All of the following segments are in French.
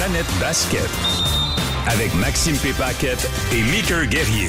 Planète Basket. Avec Maxime Pépaquette et Mickey Guerrier.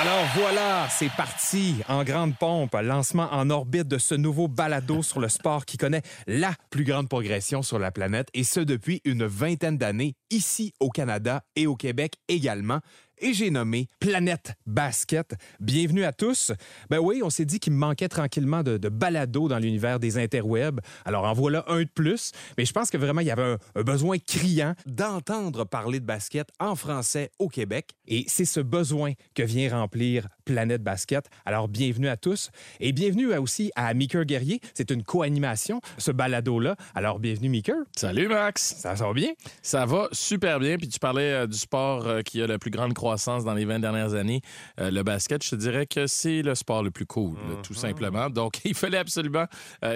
Alors voilà, c'est parti en grande pompe, lancement en orbite de ce nouveau balado sur le sport qui connaît la plus grande progression sur la planète et ce depuis une vingtaine d'années ici au Canada et au Québec également et j'ai nommé Planète Basket. Bienvenue à tous. Ben oui, on s'est dit qu'il me manquait tranquillement de, de balado dans l'univers des interwebs. Alors en voilà un de plus. Mais je pense que vraiment, il y avait un, un besoin criant d'entendre parler de basket en français au Québec. Et c'est ce besoin que vient remplir Planète Basket. Alors bienvenue à tous. Et bienvenue aussi à Meeker Guerrier. C'est une co-animation, ce balado-là. Alors bienvenue, Meeker. Salut Max. Ça, ça va bien? Ça va super bien. Puis tu parlais euh, du sport euh, qui a la plus grande croissance dans les 20 dernières années. Euh, le basket, je te dirais que c'est le sport le plus cool, tout simplement. Donc, il fallait absolument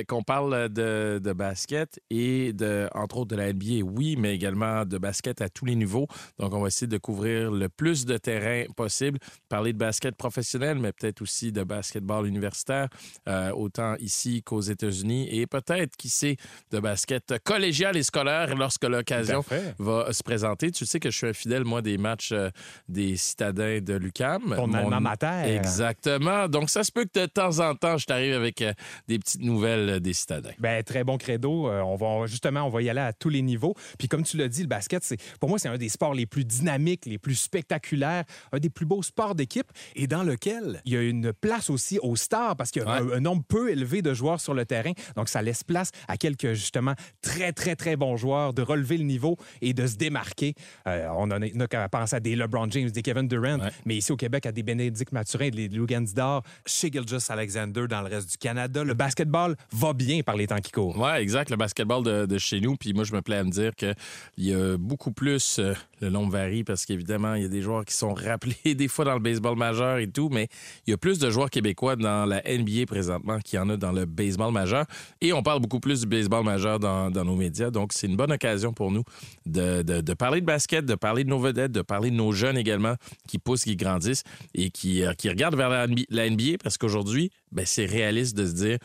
qu'on parle de, de basket et de, entre autres, de la NBA, oui, mais également de basket à tous les niveaux. Donc, on va essayer de couvrir le plus de terrain possible, parler de basket professionnel, mais peut-être aussi de basketball universitaire, euh, autant ici qu'aux États-Unis, et peut-être, qui sait, de basket collégial et scolaire lorsque l'occasion va se présenter. Tu sais que je suis un fidèle, moi, des matchs euh, des citadins de l'UCAM. Ton alma mater. Exactement. Donc, ça se peut que de temps en temps, je t'arrive avec euh, des petites nouvelles des citadins. Ben, très bon credo. On va justement, on va y aller à tous les niveaux. Puis comme tu l'as dit, le basket, c'est pour moi, c'est un des sports les plus dynamiques, les plus spectaculaires, un des plus beaux sports d'équipe et dans lequel? Il y a une place aussi aux stars parce qu'il y a un, un nombre peu élevé de joueurs sur le terrain. Donc ça laisse place à quelques justement très très très bons joueurs de relever le niveau et de se démarquer. Euh, on en a, qu'à penser à des LeBron James, des Kevin Durant, Ouais. mais ici au Québec à des Bénédicte Mathurin, des Lugans d'or, chez Gilgis Alexander dans le reste du Canada. Le basketball va bien par les temps qui courent. Ouais, exact. Le basketball de, de chez nous. Puis moi, je me plais à me dire qu'il y a beaucoup plus. Le nombre varie parce qu'évidemment, il y a des joueurs qui sont rappelés des fois dans le baseball majeur et tout, mais il y a plus de joueurs québécois dans la NBA présentement qu'il y en a dans le baseball majeur. Et on parle beaucoup plus du baseball majeur dans, nos médias. Donc, c'est une bonne occasion pour nous de, de- de parler de basket, de parler de nos vedettes, de parler de nos jeunes également qui poussent, qui grandissent et qui, euh, qui regardent vers la, la NBA parce qu'aujourd'hui, ben, c'est réaliste de se dire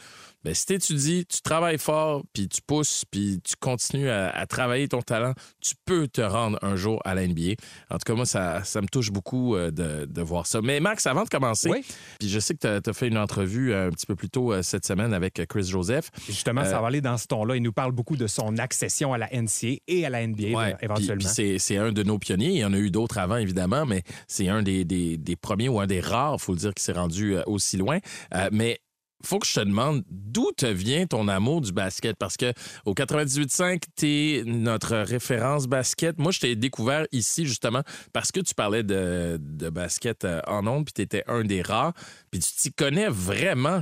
ben, si tu étudies, tu travailles fort, puis tu pousses, puis tu continues à, à travailler ton talent, tu peux te rendre un jour à la NBA. En tout cas, moi, ça, ça me touche beaucoup euh, de, de voir ça. Mais Max, avant de commencer, Oui. puis je sais que tu as, fait une entrevue euh, un petit peu plus tôt euh, cette semaine avec Chris Joseph. Justement, ça va aller dans ce ton-là. Il nous parle beaucoup de son accession à la NCA et à la NBA Ouais, éventuellement. c'est- un de nos pionniers. Il y en a eu d'autres avant, évidemment, mais c'est un des, des- des premiers ou un des rares, faut le dire, qui s'est rendu aussi loin. Mais faut que je te demande d'où te vient ton amour du basket parce que au 98.5, t'es notre référence basket. Moi, je t'ai découvert ici justement parce que tu parlais de, basket euh, en ondes puis t'étais un des rares puis tu t'y connais vraiment.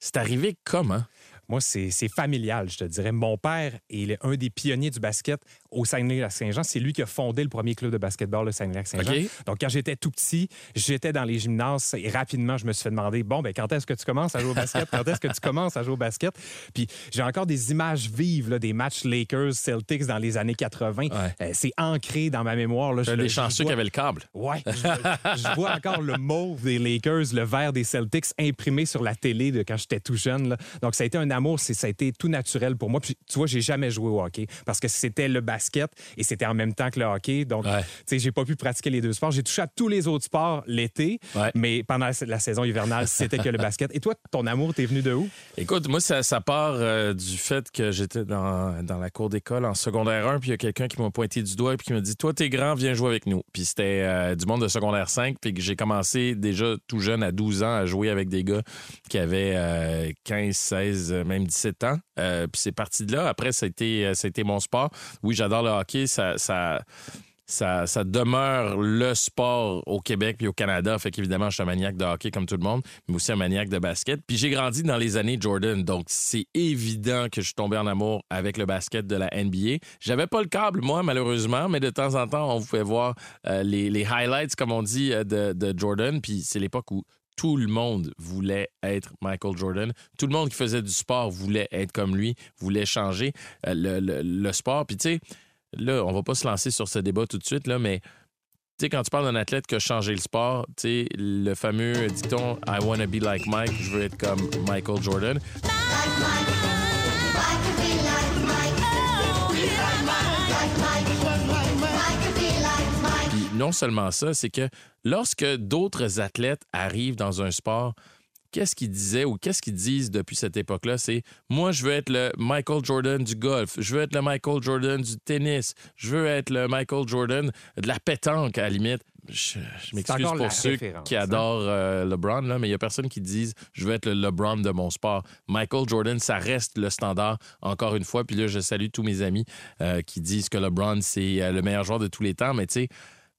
C'est arrivé comment? Moi, c'est familial, je te dirais. Mon père est le- un des pionniers du basket au Saguenay-Lac-Saint-Jean. C'est lui qui a fondé le premier club de basketball, le Saguenay-Lac-Saint-Jean. Donc, quand j'étais tout petit, j'étais dans les gymnases et rapidement, je me suis fait demander bon, ben, quand est-ce que tu commences à jouer au basket? Quand est-ce que tu commences à jouer au basket? Puis, j'ai encore des images vives là, des matchs Lakers-Celtics dans les années 80. Ouais. Euh, c'est ancré dans ma mémoire. Là. Je Un le- des je chanceux vois- qui avait le câble. Ouais, je, je vois encore le mauve des Lakers, le vert des Celtics imprimé sur la télé de quand j'étais tout jeune. là. Donc, ça a été un amour, c'est- ça a été tout naturel pour moi. Puis, tu vois, j'ai jamais joué au hockey parce que c'était le basket et c'était en même temps que le hockey. Donc, Ouais. tu sais, j'ai pas pu pratiquer les deux sports. J'ai touché à tous les autres sports l'été, Ouais. mais pendant la, la saison hivernale, c'était que le basket. Et toi, ton amour, t'es venu de où? Écoute, moi, ça, ça part euh, du fait que j'étais dans, dans la cour d'école en secondaire 1, puis il y a quelqu'un qui m'a pointé du doigt et qui m'a dit Toi, t'es grand, viens jouer avec nous. Puis c'était euh, du monde de secondaire 5, puis que j'ai commencé déjà tout jeune, à 12 ans, à jouer avec des gars qui avaient euh, 15, 16, euh, même 17 ans. Euh, puis c'est parti de là. Après, été, euh, mon sport. Oui, j'adore le hockey. Ça. demeure le sport au Québec puis au Canada. Fait qu'évidemment, je suis un maniaque de hockey comme tout le monde, mais aussi un maniaque de basket. Puis j'ai grandi dans les années Jordan, donc c'est évident que je suis tombé en amour avec le basket de la NBA. J'avais pas le câble, moi, malheureusement, mais de temps en temps, on pouvait voir euh, les, highlights, comme on dit, de Jordan. Puis c'est l'époque où tout le monde voulait être Michael Jordan. Tout le monde qui faisait du sport voulait être comme lui, voulait changer euh, le, sport. Puis tu sais, là, on va pas se lancer sur ce débat tout de suite, là, mais Tu sais, quand tu parles d'un athlète qui a changé le sport, tu sais, le fameux dicton I wanna be like Mike, je veux être comme Michael Jordan. Non seulement ça, c'est que lorsque d'autres athlètes arrivent dans un sport, qu'est-ce qu'ils disaient ou qu'est-ce qu'ils disent depuis cette époque-là? C'est moi, je veux être le Michael Jordan du golf, je veux être le Michael Jordan du tennis, je veux être le Michael Jordan de la pétanque, à la limite. Je, je m'excuse pour ceux qui hein? adorent euh, LeBron, là, mais il n'y a personne qui dise je veux être le LeBron de mon sport. Michael Jordan, ça reste le standard, encore une fois. Puis là, je salue tous mes amis euh, qui disent que LeBron, c'est euh, le meilleur joueur de tous les temps. Mais tu sais,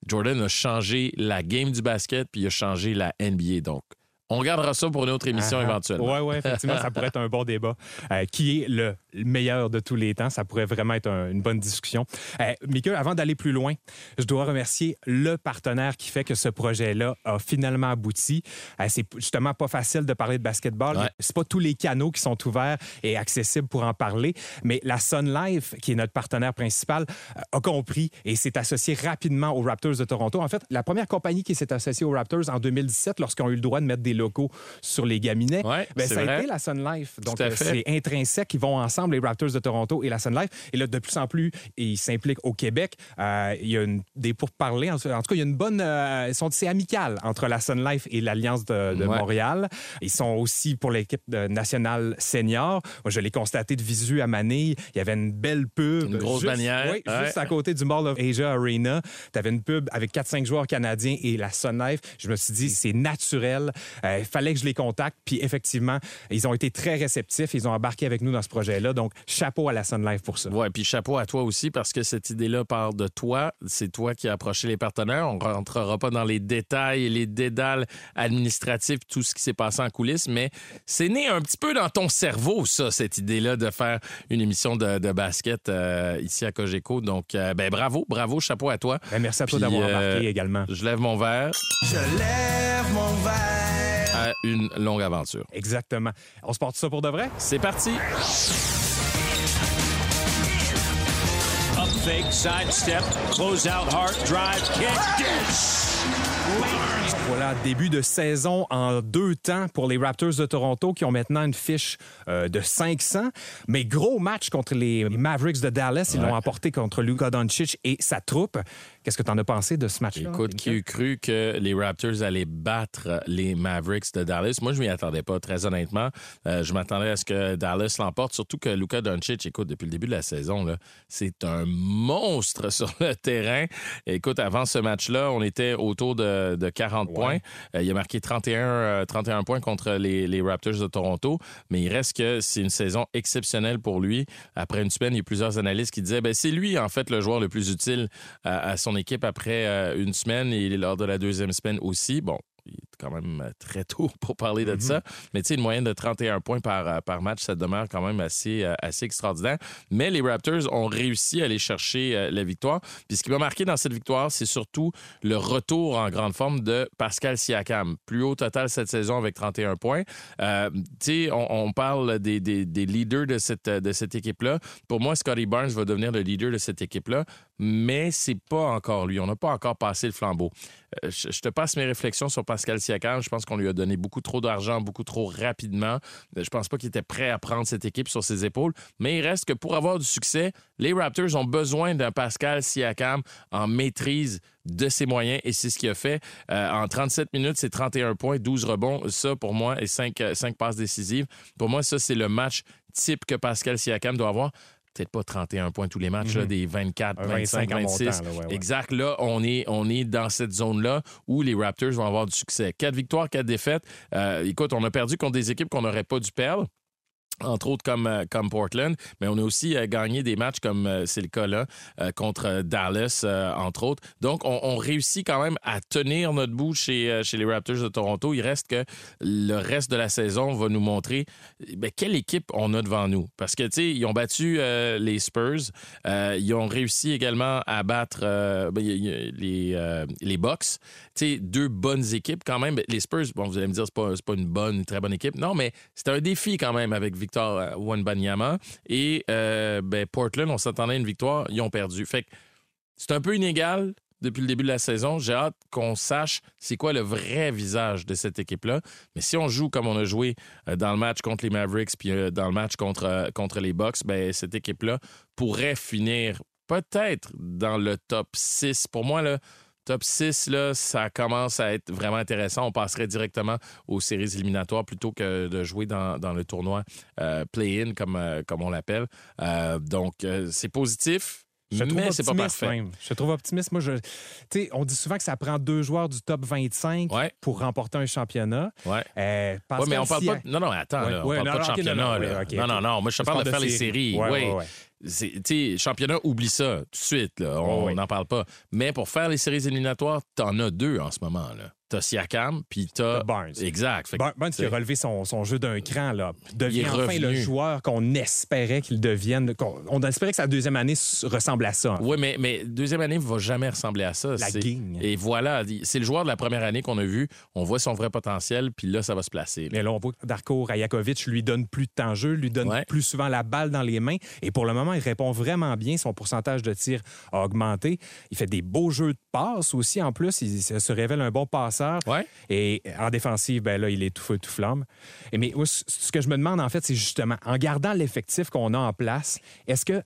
Jordan a changé la game du basket, puis il a changé la NBA. Donc, on regardera ça pour une autre émission ah. éventuellement. Ouais, ouais, effectivement, ça pourrait être un bon débat. Euh, qui est le meilleur de tous les temps? Ça pourrait vraiment être un- une bonne discussion. Euh, avant d'aller plus loin, je dois remercier le partenaire qui fait que ce projet-là a finalement abouti. Euh, c'est justement pas facile de parler de basketball. Ouais. C'est pas tous les canaux qui sont ouverts et accessibles pour en parler, mais la Sun Life, qui est notre partenaire principal, euh, a compris et s'est associé rapidement aux Raptors de Toronto. En fait, la première compagnie qui s'est associée aux Raptors en 2017, lorsqu'ils ont eu le droit de mettre des locaux sur les gaminets, Ouais, ben, ça a été la Sun Life. Donc, euh, c'est intrinsèque. Ils vont ensemble, les Raptors de Toronto et la Sun Life. Et là, de plus en plus, ils s'impliquent au Québec. Euh, il y a une, des pourparlers. En, en tout cas, il y a une bonne. euh, ils sont- c'est amical entre la Sun Life et l'Alliance de, de Ouais. Montréal. Ils sont aussi pour l'équipe nationale senior. Moi, je l'ai constaté de visu à Manille. Il y avait une belle pub. Une grosse juste- bannière. Oui, Ouais. juste à côté du Mall of Asia Arena. Tu avais une pub avec 4-5 joueurs canadiens et la Sun Life. Je me suis dit, c'est naturel. Euh, Il fallait que je les contacte. Puis effectivement, ils ont été très réceptifs. Ils ont embarqué avec nous dans ce projet-là. Donc, chapeau à la Sun Life pour ça. Ouais, puis chapeau à toi aussi parce que cette idée-là part de toi. C'est toi qui as approché les partenaires. On rentrera pas dans les détails et les dédales administratifs, tout ce qui s'est passé en coulisses, mais c'est né un petit peu dans ton cerveau, ça, cette idée-là de faire une émission de, de basket euh, ici à Cogeco. Donc, euh, ben bravo, bravo, chapeau à toi. Ben, merci à toi d'avoir euh, embarqué également. Je lève mon verre Je lève mon verre. Une longue aventure. Exactement. On se porte ça pour de vrai? C'est parti. Up fake, sidestep, close out hard, drive, kick. Voilà, début de saison en deux temps pour les Raptors de Toronto qui ont maintenant une fiche euh, de 500. Mais gros match contre les Mavericks de Dallas. Ils l'ont emporté contre Luka Doncic et sa troupe. Qu'est-ce que tu en as pensé de ce match-là? Écoute, qui eût cru que les Raptors allaient battre les Mavericks de Dallas? Moi, je m'y attendais pas, très honnêtement. Euh, je m'attendais à ce que Dallas l'emporte, surtout que Luka Doncic, écoute, depuis le début de la saison, c'est un monstre sur le terrain. Écoute, avant ce match-là, on était autour de, de 40 points. Euh, il a marqué 31, euh, 31 points contre les, les Raptors de Toronto, mais il reste que c'est une saison exceptionnelle pour lui. Après une semaine, il y a plusieurs analystes qui disaient ben, c'est lui, en fait, le joueur le plus utile à, à son équipe après euh, une semaine et lors de la deuxième semaine aussi. Bon, il est quand même euh, très tôt pour parler de ça. Mais tu sais, une moyenne de 31 points par, euh, par match, ça demeure quand même assez, assez extraordinaire. Mais les Raptors ont réussi à aller chercher la victoire. Puis ce qui m'a marqué dans cette victoire, c'est surtout le retour en grande forme de Pascal Siakam. Plus haut total cette saison avec 31 points. Euh, tu sais, on, on parle des, des- des leaders de cette, de cette équipe-là. Pour moi, Scotty Barnes va devenir le leader de cette équipe-là, mais c'est pas encore lui. On n'a pas encore passé le flambeau. Euh, je, te passe mes réflexions sur Pascal Siakam. Je pense qu'on lui a donné beaucoup trop d'argent, beaucoup trop rapidement. Euh, Je pense pas qu'il était prêt à prendre cette équipe sur ses épaules. Mais il reste que pour avoir du succès, les Raptors ont besoin d'un Pascal Siakam en maîtrise de ses moyens et c'est ce qu'il a fait. Euh, en 37 minutes, c'est 31 points, 12 rebonds. Ça, pour moi, et 5, passes décisives. Pour moi, ça, c'est le match type que Pascal Siakam doit avoir. Peut-être pas 31 points tous les matchs, là, des 24, Un 25, 25 en 26. montant, là, ouais, ouais. Exact. Là, on est, on est dans cette zone-là où les Raptors vont avoir du succès. Quatre victoires, quatre défaites. Euh, écoute, on a perdu contre des équipes qu'on n'aurait pas dû perdre entre autres comme, euh, comme Portland, mais on a aussi euh, gagné des matchs comme euh, c'est le cas là, contre Dallas, entre autres. Donc, on, réussit quand même à tenir notre bout chez, chez les Raptors de Toronto. Il reste que le reste de la saison va nous montrer ben, quelle équipe on a devant nous. Parce que, tu sais, ils ont battu les Spurs. Ils ont réussi également à battre ben, les, les Bucks. Tu sais, deux bonnes équipes quand même. Les Spurs, bon, vous allez me dire, c'est pas, c'est pas une bonne, très bonne équipe. Non, mais c'était un défi quand même avec Victor euh, Wembanyama. Et euh, ben, Portland, on s'attendait à une victoire. Ils ont perdu. Fait que c'est un peu inégal. depuis le début de la saison. J'ai hâte qu'on sache c'est quoi le vrai visage de cette équipe-là. Mais si on joue comme on a joué euh, dans le match contre les Mavericks puis dans le match contre, contre les Bucks, ben, cette équipe-là pourrait finir peut-être dans le top 6. Pour moi, le top 6, là, ça commence à être vraiment intéressant. On passerait directement aux séries éliminatoires plutôt que de jouer dans, dans le tournoi play-in, comme, comme on l'appelle. donc, c'est positif. Je mais c'est pas parfait. même. Je trouve optimiste. Moi, je, on dit souvent que ça prend deux joueurs du top 25 Ouais. pour remporter un championnat. Ouais. Euh, Ouais, Pascal mais on parle pas. De- Non, non, attends, Ouais, là, on parle non, pas de non, championnat. non, là. non, non. Moi, je te parle de faire les séries. oui. C'est- championnat, oublie ça tout de suite. Là. On n'en parle pas. Mais pour faire les séries éliminatoires, t'en as deux en ce moment. là. T'as Siakam, puis t'as... Barnes. Exact. Que, Barnes qui a relevé son, son jeu d'un cran, là, devient enfin le joueur qu'on espérait qu'il devienne. qu'on- on espérait que sa deuxième année ressemble à ça. en fait. Oui, mais, mais deuxième année ne va jamais ressembler à ça. La C'est- guigne. Et voilà, c'est le joueur de la première année qu'on a vu. On voit son vrai potentiel, puis là, ça va se placer. là. Mais là, on voit que Darko Rajakovic lui donne plus de temps de jeu, lui donne Ouais. plus souvent la balle dans les mains. Et pour le moment, il répond vraiment bien. Son pourcentage de tir a augmenté. Il fait des beaux jeux de passes aussi. En plus, il se révèle un bon passeur. Ouais. Et en défensive, ben là, il est tout feu, tout flamme. Et mais ce que je me demande, en fait, c'est justement, en gardant l'effectif qu'on a en place, est-ce que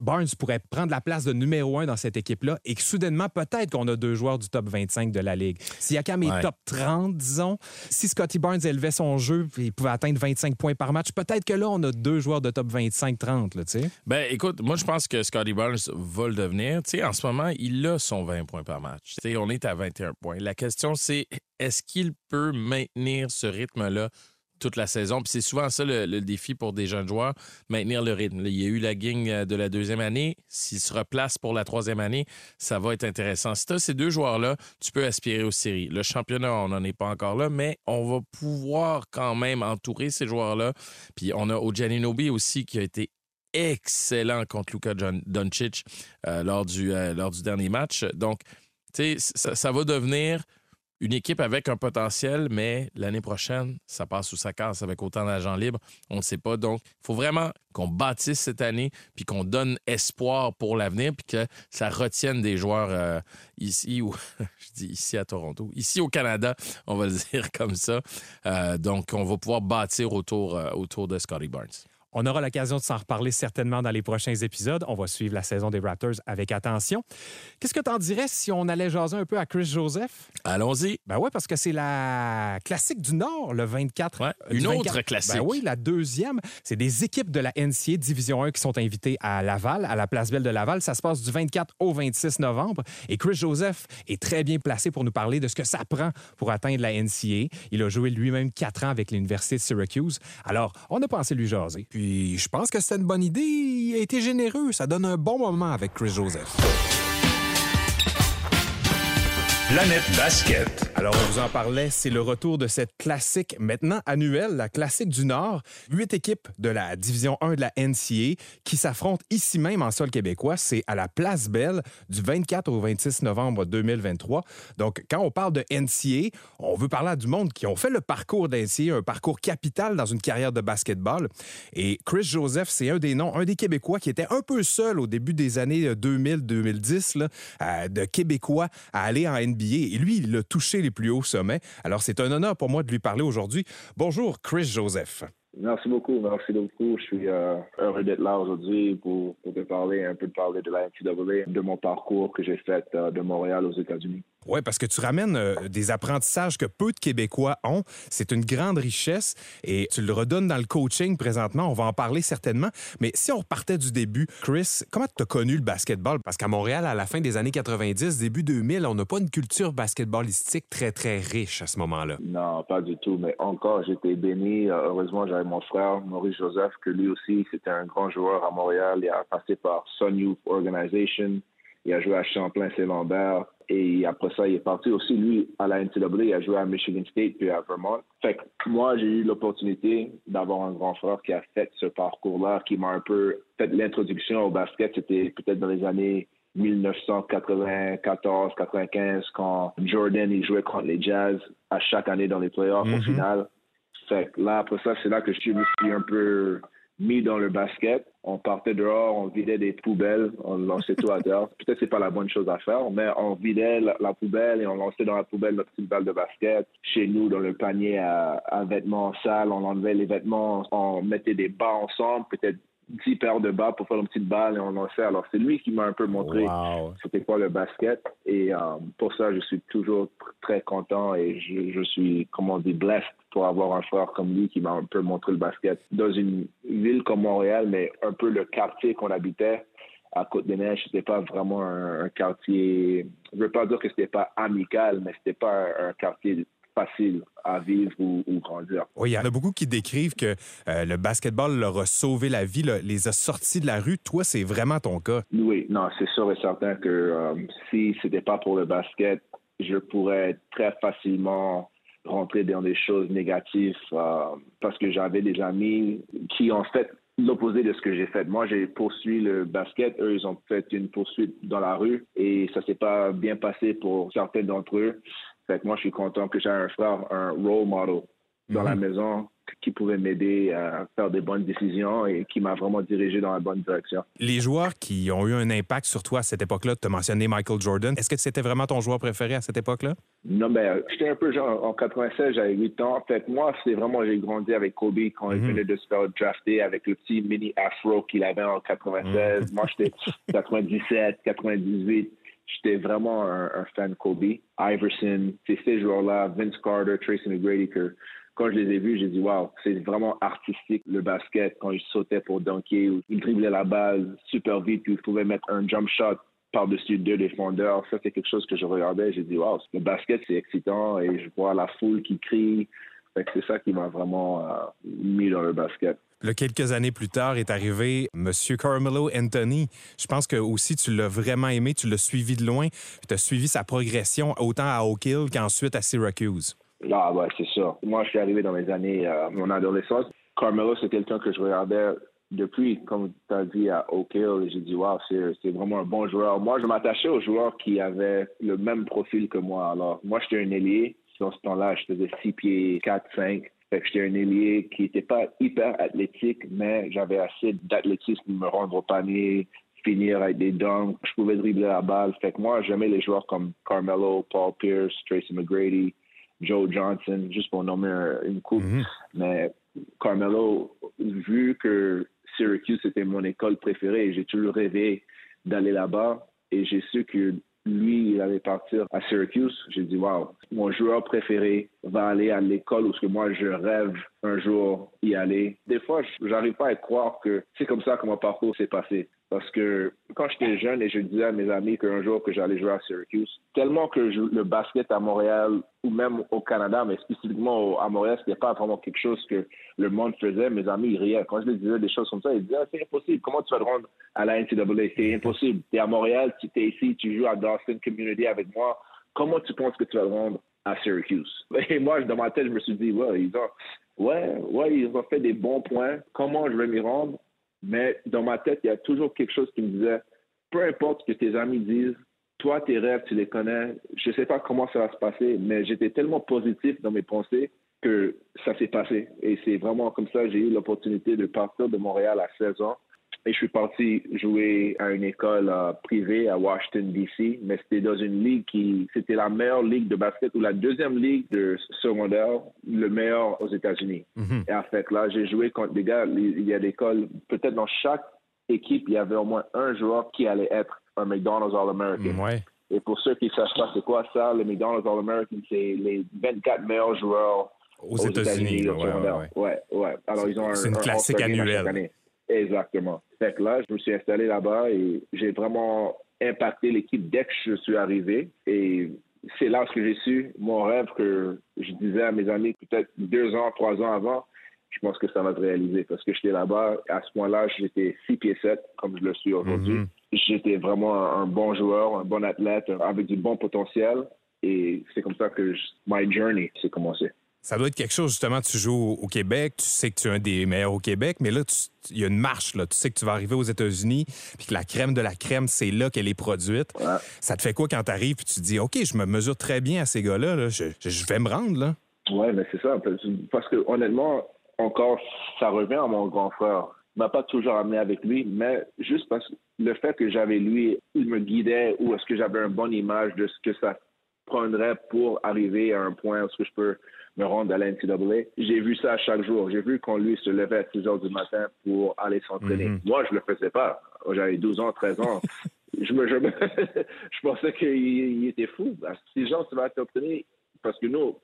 Barnes pourrait prendre la place de numéro un dans cette équipe-là et que soudainement, peut-être qu'on a deux joueurs du top 25 de la Ligue. Si Yakam est Ouais. top 30, disons, si Scotty Barnes élevait son jeu et il pouvait atteindre 25 points par match, peut-être que là, on a deux joueurs de top 25-30, là, tu sais. Ben, écoute, moi, je pense que Scotty Barnes va le devenir. Tu sais, en ce moment, il a son 20 points par match. Tu sais, on est à 21 points. La question, c'est est-ce qu'il peut maintenir ce rythme-là toute la saison? Puis c'est souvent ça le, défi pour des jeunes joueurs, maintenir le rythme. Il y a eu la gang euh, de la deuxième année. S'il se replace pour la troisième année, ça va être intéressant. Si tu as ces deux joueurs-là, tu peux aspirer aux séries. Le championnat, on n'en est pas encore là, mais on va pouvoir quand même entourer ces joueurs-là. Puis on a Ojaninobi aussi qui a été excellent contre Luka Doncic euh, lors, du, euh, lors du dernier match. Donc, tu sais, ça va devenir une équipe avec un potentiel, mais l'année prochaine, ça passe ou ça casse avec autant d'agents libres. On ne sait pas. Donc, il faut vraiment qu'on bâtisse cette année, puis qu'on donne espoir pour l'avenir, puis que ça retienne des joueurs euh, ici ou je dis ici à Toronto, ici au Canada, on va le dire comme ça. Euh, donc, on va pouvoir bâtir autour, euh, autour de Scotty Barnes. On aura l'occasion de s'en reparler certainement dans les prochains épisodes. On va suivre la saison des Raptors avec attention. Qu'est-ce que t'en dirais si on allait jaser un peu à Chris Joseph? Allons-y. Ben ouais, parce que c'est la classique du Nord, le 24. Ouais, euh, une 24. autre classique. Ben oui, la deuxième. C'est des équipes de la NCA Division 1 qui sont invitées à Laval, à la Place Belle de Laval. Ça se passe du 24 au 26 novembre. Et Chris Joseph est très bien placé pour nous parler de ce que ça prend pour atteindre la NCA. Il a joué lui-même quatre ans avec l'Université de Syracuse. Alors, on a pensé lui jaser. Puis je pense que c'était une bonne idée. Il a été généreux. Ça donne un bon moment avec Chris Joseph. Planète Basket. Alors, on vous en parlait, c'est le retour de cette classique maintenant annuelle, la classique du Nord. Huit équipes de la Division 1 de la NCA qui s'affrontent ici même en sol québécois. C'est à la Place Belle du 24 au 26 novembre 2023. Donc, quand on parle de NCA, on veut parler à du monde qui ont fait le parcours d'NCA, un parcours capital dans une carrière de basketball. Et Chris Joseph, c'est un des noms, un des Québécois qui était un peu seul au début des années 2000-2010, là, euh, de Québécois à aller en NBA. Et lui, il a touché les plus hauts sommets. Alors, c'est un honneur pour moi de lui parler aujourd'hui. Bonjour, Chris Joseph. Merci beaucoup, merci beaucoup. Je suis euh, heureux d'être là aujourd'hui pour, pour te parler, un peu de parler de la NCAA, de mon parcours que j'ai fait euh, de Montréal aux États-Unis. Oui, parce que tu ramènes euh, des apprentissages que peu de Québécois ont. C'est une grande richesse et tu le redonnes dans le coaching présentement. On va en parler certainement. Mais si on repartait du début, Chris, comment tu as connu le basketball? Parce qu'à Montréal, à la fin des années 90, début 2000, on n'a pas une culture basketballistique très, très riche à ce moment-là. Non, pas du tout, mais encore, j'étais béni. Euh, Heureusement, j'avais mon frère, Maurice Joseph, que lui aussi, c'était un grand joueur à Montréal. Il a passé par Sun Youth Organization. Il a joué à Champlain-Saint-Lambert. Et après ça, il est parti aussi, lui, à la NCAA. Il a joué à Michigan State puis à Vermont. Fait que moi, j'ai eu l'opportunité d'avoir un grand frère qui a fait ce parcours-là, qui m'a un peu fait l'introduction au basket. C'était peut-être dans les années 1994-95 quand Jordan il jouait contre les Jazz à chaque année dans les playoffs au final. Fait que là, après ça, c'est là que je me suis un peu mis dans le basket. On partait dehors, on vidait des poubelles, on lançait tout à terre. Peut-être c'est pas la bonne chose à faire, mais on vidait la, poubelle et on lançait dans la poubelle notre petite balle de basket. Chez nous, dans le panier à, à vêtements sales, on enlevait les vêtements, on mettait des bas ensemble, peut-être 10 paires de bas pour faire une petite balle et on lançait. Alors, c'est lui qui m'a un peu montré c'était quoi le basket. Et euh, pour ça, je suis toujours très content et je, je, suis, comment on dit, blessed pour avoir un frère comme lui qui m'a un peu montré le basket. Dans une ville comme Montréal, mais un peu le quartier qu'on habitait, à Côte-des-Neiges, c'était pas vraiment un, quartier. Je veux pas dire que c'était pas amical, mais c'était pas un quartier facile à vivre ou, grandir. Oui, il y en a beaucoup qui décrivent que euh, le basketball leur a sauvé la vie, les a sortis de la rue. Toi, c'est vraiment ton cas. Oui, non, c'est sûr et certain que euh, si ce n'était pas pour le basket, je pourrais très facilement rentrer dans des choses négatives euh, parce que j'avais des amis qui ont fait l'opposé de ce que j'ai fait. Moi, j'ai poursuivi le basket. Eux, ils ont fait une poursuite dans la rue et ça s'est pas bien passé pour certains d'entre eux moi, je suis content que j'ai un frère, un role model dans la mhm. maison qui pouvait m'aider à faire des bonnes décisions et qui m'a vraiment dirigé dans la bonne direction. Les joueurs qui ont eu un impact sur toi à cette époque-là, tu as mentionné Michael Jordan. Est-ce que c'était vraiment ton joueur préféré à cette époque-là? Non, ben, j'étais un peu genre en 96, j'avais 8 ans. En fait, moi, c'est vraiment, j'ai grandi avec Kobe quand il mhm. venait de se faire drafter avec le petit mini afro qu'il avait en 96. Mhm. Moi, j'étais 97, 98 j'étais vraiment un, fan Kobe. Iverson, c'est ces joueurs-là, Vince Carter, Tracy McGrady, que quand je les ai vus, j'ai dit, wow, c'est vraiment artistique le basket quand ils sautaient pour dunker ou ils driblaient la balle super vite, puis ils pouvaient mettre un jump shot par-dessus deux défendeurs. Ça, c'est quelque chose que je regardais. J'ai dit, wow, le basket, c'est excitant et je vois la foule qui crie. C'est ça qui m'a vraiment euh, mis dans le basket. Quelques années plus tard est arrivé M. Carmelo Anthony. Je pense que aussi tu l'as vraiment aimé, tu l'as suivi de loin, tu as suivi sa progression autant à Oak Hill qu'ensuite à Syracuse. Ah, ouais, c'est ça. Moi, je suis arrivé dans mes années, euh, mon adolescence. Carmelo, c'est quelqu'un que je regardais depuis, comme tu as dit, à Oak Hill. J'ai dit, wow, c'est vraiment un bon joueur. Moi, je m'attachais aux joueurs qui avaient le même profil que moi. Alors, moi, j'étais un ailier. Dans ce temps-là, je faisais 6 pieds 4, 5. Fait que j'étais un ailier qui n'était pas hyper athlétique, mais j'avais assez d'athlétisme pour me rendre au panier, finir avec des dunks. Je pouvais dribbler la balle. Fait que moi, j'aimais les joueurs comme Carmelo, Paul Pierce, Tracy McGrady, Joe Johnson, juste pour nommer une coupe. Mm-hmm. Mais Carmelo, vu que Syracuse était mon école préférée, j'ai toujours rêvé d'aller là-bas et j'ai su que lui, il allait partir à Syracuse. J'ai dit, wow, mon joueur préféré va aller à l'école où ce que moi, je rêve un jour y aller. Des fois, j'arrive pas à croire que c'est comme ça que mon parcours s'est passé. Parce que quand j'étais jeune et je disais à mes amis qu'un jour que j'allais jouer à Syracuse, tellement que le basket à Montréal ou même au Canada, mais spécifiquement à Montréal, c'était pas vraiment quelque chose que le monde faisait. Mes amis, ils riaient. Quand je leur disais des choses comme ça, ils disaient, ah, c'est impossible. Comment tu vas te rendre à la NCAA? C'est impossible. Tu es à Montréal, tu es ici, tu joues à Dawson Community avec moi. Comment tu penses que tu vas te rendre à Syracuse? Et moi, dans ma tête, je me suis dit, ouais, ils ont, ouais, ouais, ils ont fait des bons points. Comment je vais m'y rendre? Mais dans ma tête, il y a toujours quelque chose qui me disait, peu importe ce que tes amis disent, toi, tes rêves, tu les connais. Je ne sais pas comment ça va se passer, mais j'étais tellement positif dans mes pensées que ça s'est passé. Et c'est vraiment comme ça, j'ai eu l'opportunité de partir de Montréal à 16 ans et je suis parti jouer à une école euh, privée à Washington, D.C., mais c'était dans une ligue qui, c'était la meilleure ligue de basket ou la deuxième ligue de secondaire, le meilleur aux États-Unis. Mhm. Et en fait, là, j'ai joué contre des gars, il y a des écoles, peut-être dans chaque équipe, il y avait au moins un joueur qui allait être un McDonald's All-American. Ouais. Et pour ceux qui ne savent pas c'est quoi ça, le McDonald's All-American, c'est les 24 meilleurs joueurs aux, États-Unis. ouais, ouais, ouais, Alors, ils ont un, c'est une classique annuelle. Exactement. Fait que là, je me suis installé là-bas et j'ai vraiment impacté l'équipe dès que je suis arrivé. Et c'est là que j'ai su mon rêve que je disais à mes amis peut-être deux ans, trois ans avant. Je pense que ça va se réaliser parce que j'étais là-bas. À ce point-là, j'étais six pieds 7 comme je le suis aujourd'hui. Mhm. J'étais vraiment un bon joueur, un bon athlète avec du bon potentiel. Et c'est comme ça que my journey s'est commencé. Ça doit être quelque chose, justement, tu joues au Québec, tu sais que tu es un des meilleurs au Québec, mais là, il y a une marche, là. Tu sais que tu vas arriver aux États-Unis, puis que la crème de la crème, c'est là qu'elle est produite. Ça te fait quoi quand tu arrives, puis tu te dis, OK, je me mesure très bien à ces gars-là, Je, vais me rendre, là? Ouais, mais c'est ça. Parce que, honnêtement, encore, ça revient à mon grand frère. m'a pas toujours amené avec lui, mais juste parce que le fait que j'avais lui, il me guidait ou est-ce que j'avais une bonne image de ce que ça prendrait pour arriver à un point où je peux me rendre à la NCAA. J'ai vu ça chaque jour. J'ai vu qu'on lui se levait à 6 heures du matin pour aller s'entraîner. Mhm. Moi, je le faisais pas. J'avais 12 ans, 13 ans. je, me, je, me- je pensais qu'il il était fou. À 6 ans, tu vas t'entraîner parce que nous,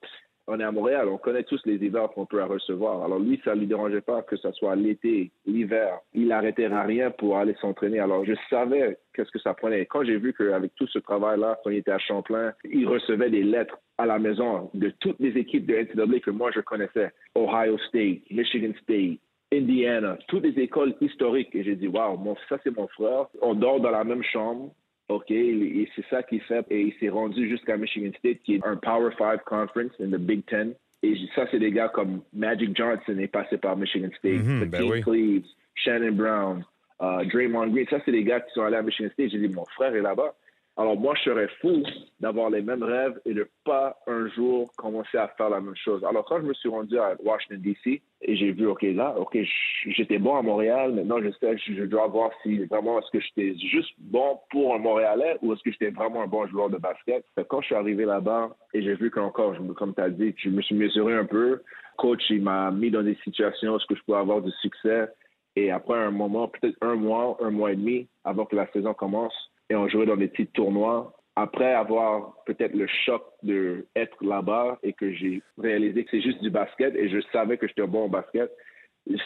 on est à Montréal, on connaît tous les hivers qu'on peut recevoir. Alors lui, ça lui dérangeait pas que ce soit l'été, l'hiver. Il arrêtait à rien pour aller s'entraîner. Alors je savais qu'est-ce que ça prenait. Quand j'ai vu qu'avec tout ce travail-là, quand il était à Champlain, il recevait des lettres à la maison de toutes les équipes de NCAA que moi je connaissais. Ohio State, Michigan State, Indiana, toutes les écoles historiques. Et j'ai dit, waouh, ça c'est mon frère. On dort dans la même chambre. OK, et c'est ça qu'il fait. Et il s'est rendu jusqu'à Michigan State, qui est un Power Five Conference in the Big Ten. Et ça, c'est des gars comme Magic Johnson est passé par Michigan State, Mhm, ben oui. Cleaves, Shannon Brown, euh, Draymond Green. Ça, c'est des gars qui sont allés à Michigan State. J'ai dit, mon frère est là-bas. Alors moi, je serais fou d'avoir les mêmes rêves et de pas un jour commencer à faire la même chose. Alors quand je me suis rendu à Washington, D.C., et j'ai vu, OK, là, OK, j'étais bon à Montréal, maintenant je sais, je dois voir si vraiment est-ce que j'étais juste bon pour un Montréalais ou est-ce que j'étais vraiment un bon joueur de basket. Quand je suis arrivé là-bas et j'ai vu qu'encore, comme tu as dit, je me suis mesuré un peu. Coach, il m'a mis dans des situations où est-ce que je pouvais avoir du succès. Et après un moment, peut-être un mois, un mois et demi, avant que la saison commence, et on jouait dans des petits tournois. Après avoir peut-être le choc de être là-bas et que j'ai réalisé que c'est juste du basket et je savais que j'étais bon au basket,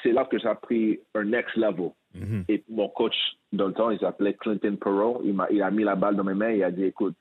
c'est là que ça a pris un next level. Et mon coach, dans le temps, il s'appelait Clinton Perot. Il, il a mis la balle dans mes mains et il a dit, écoute,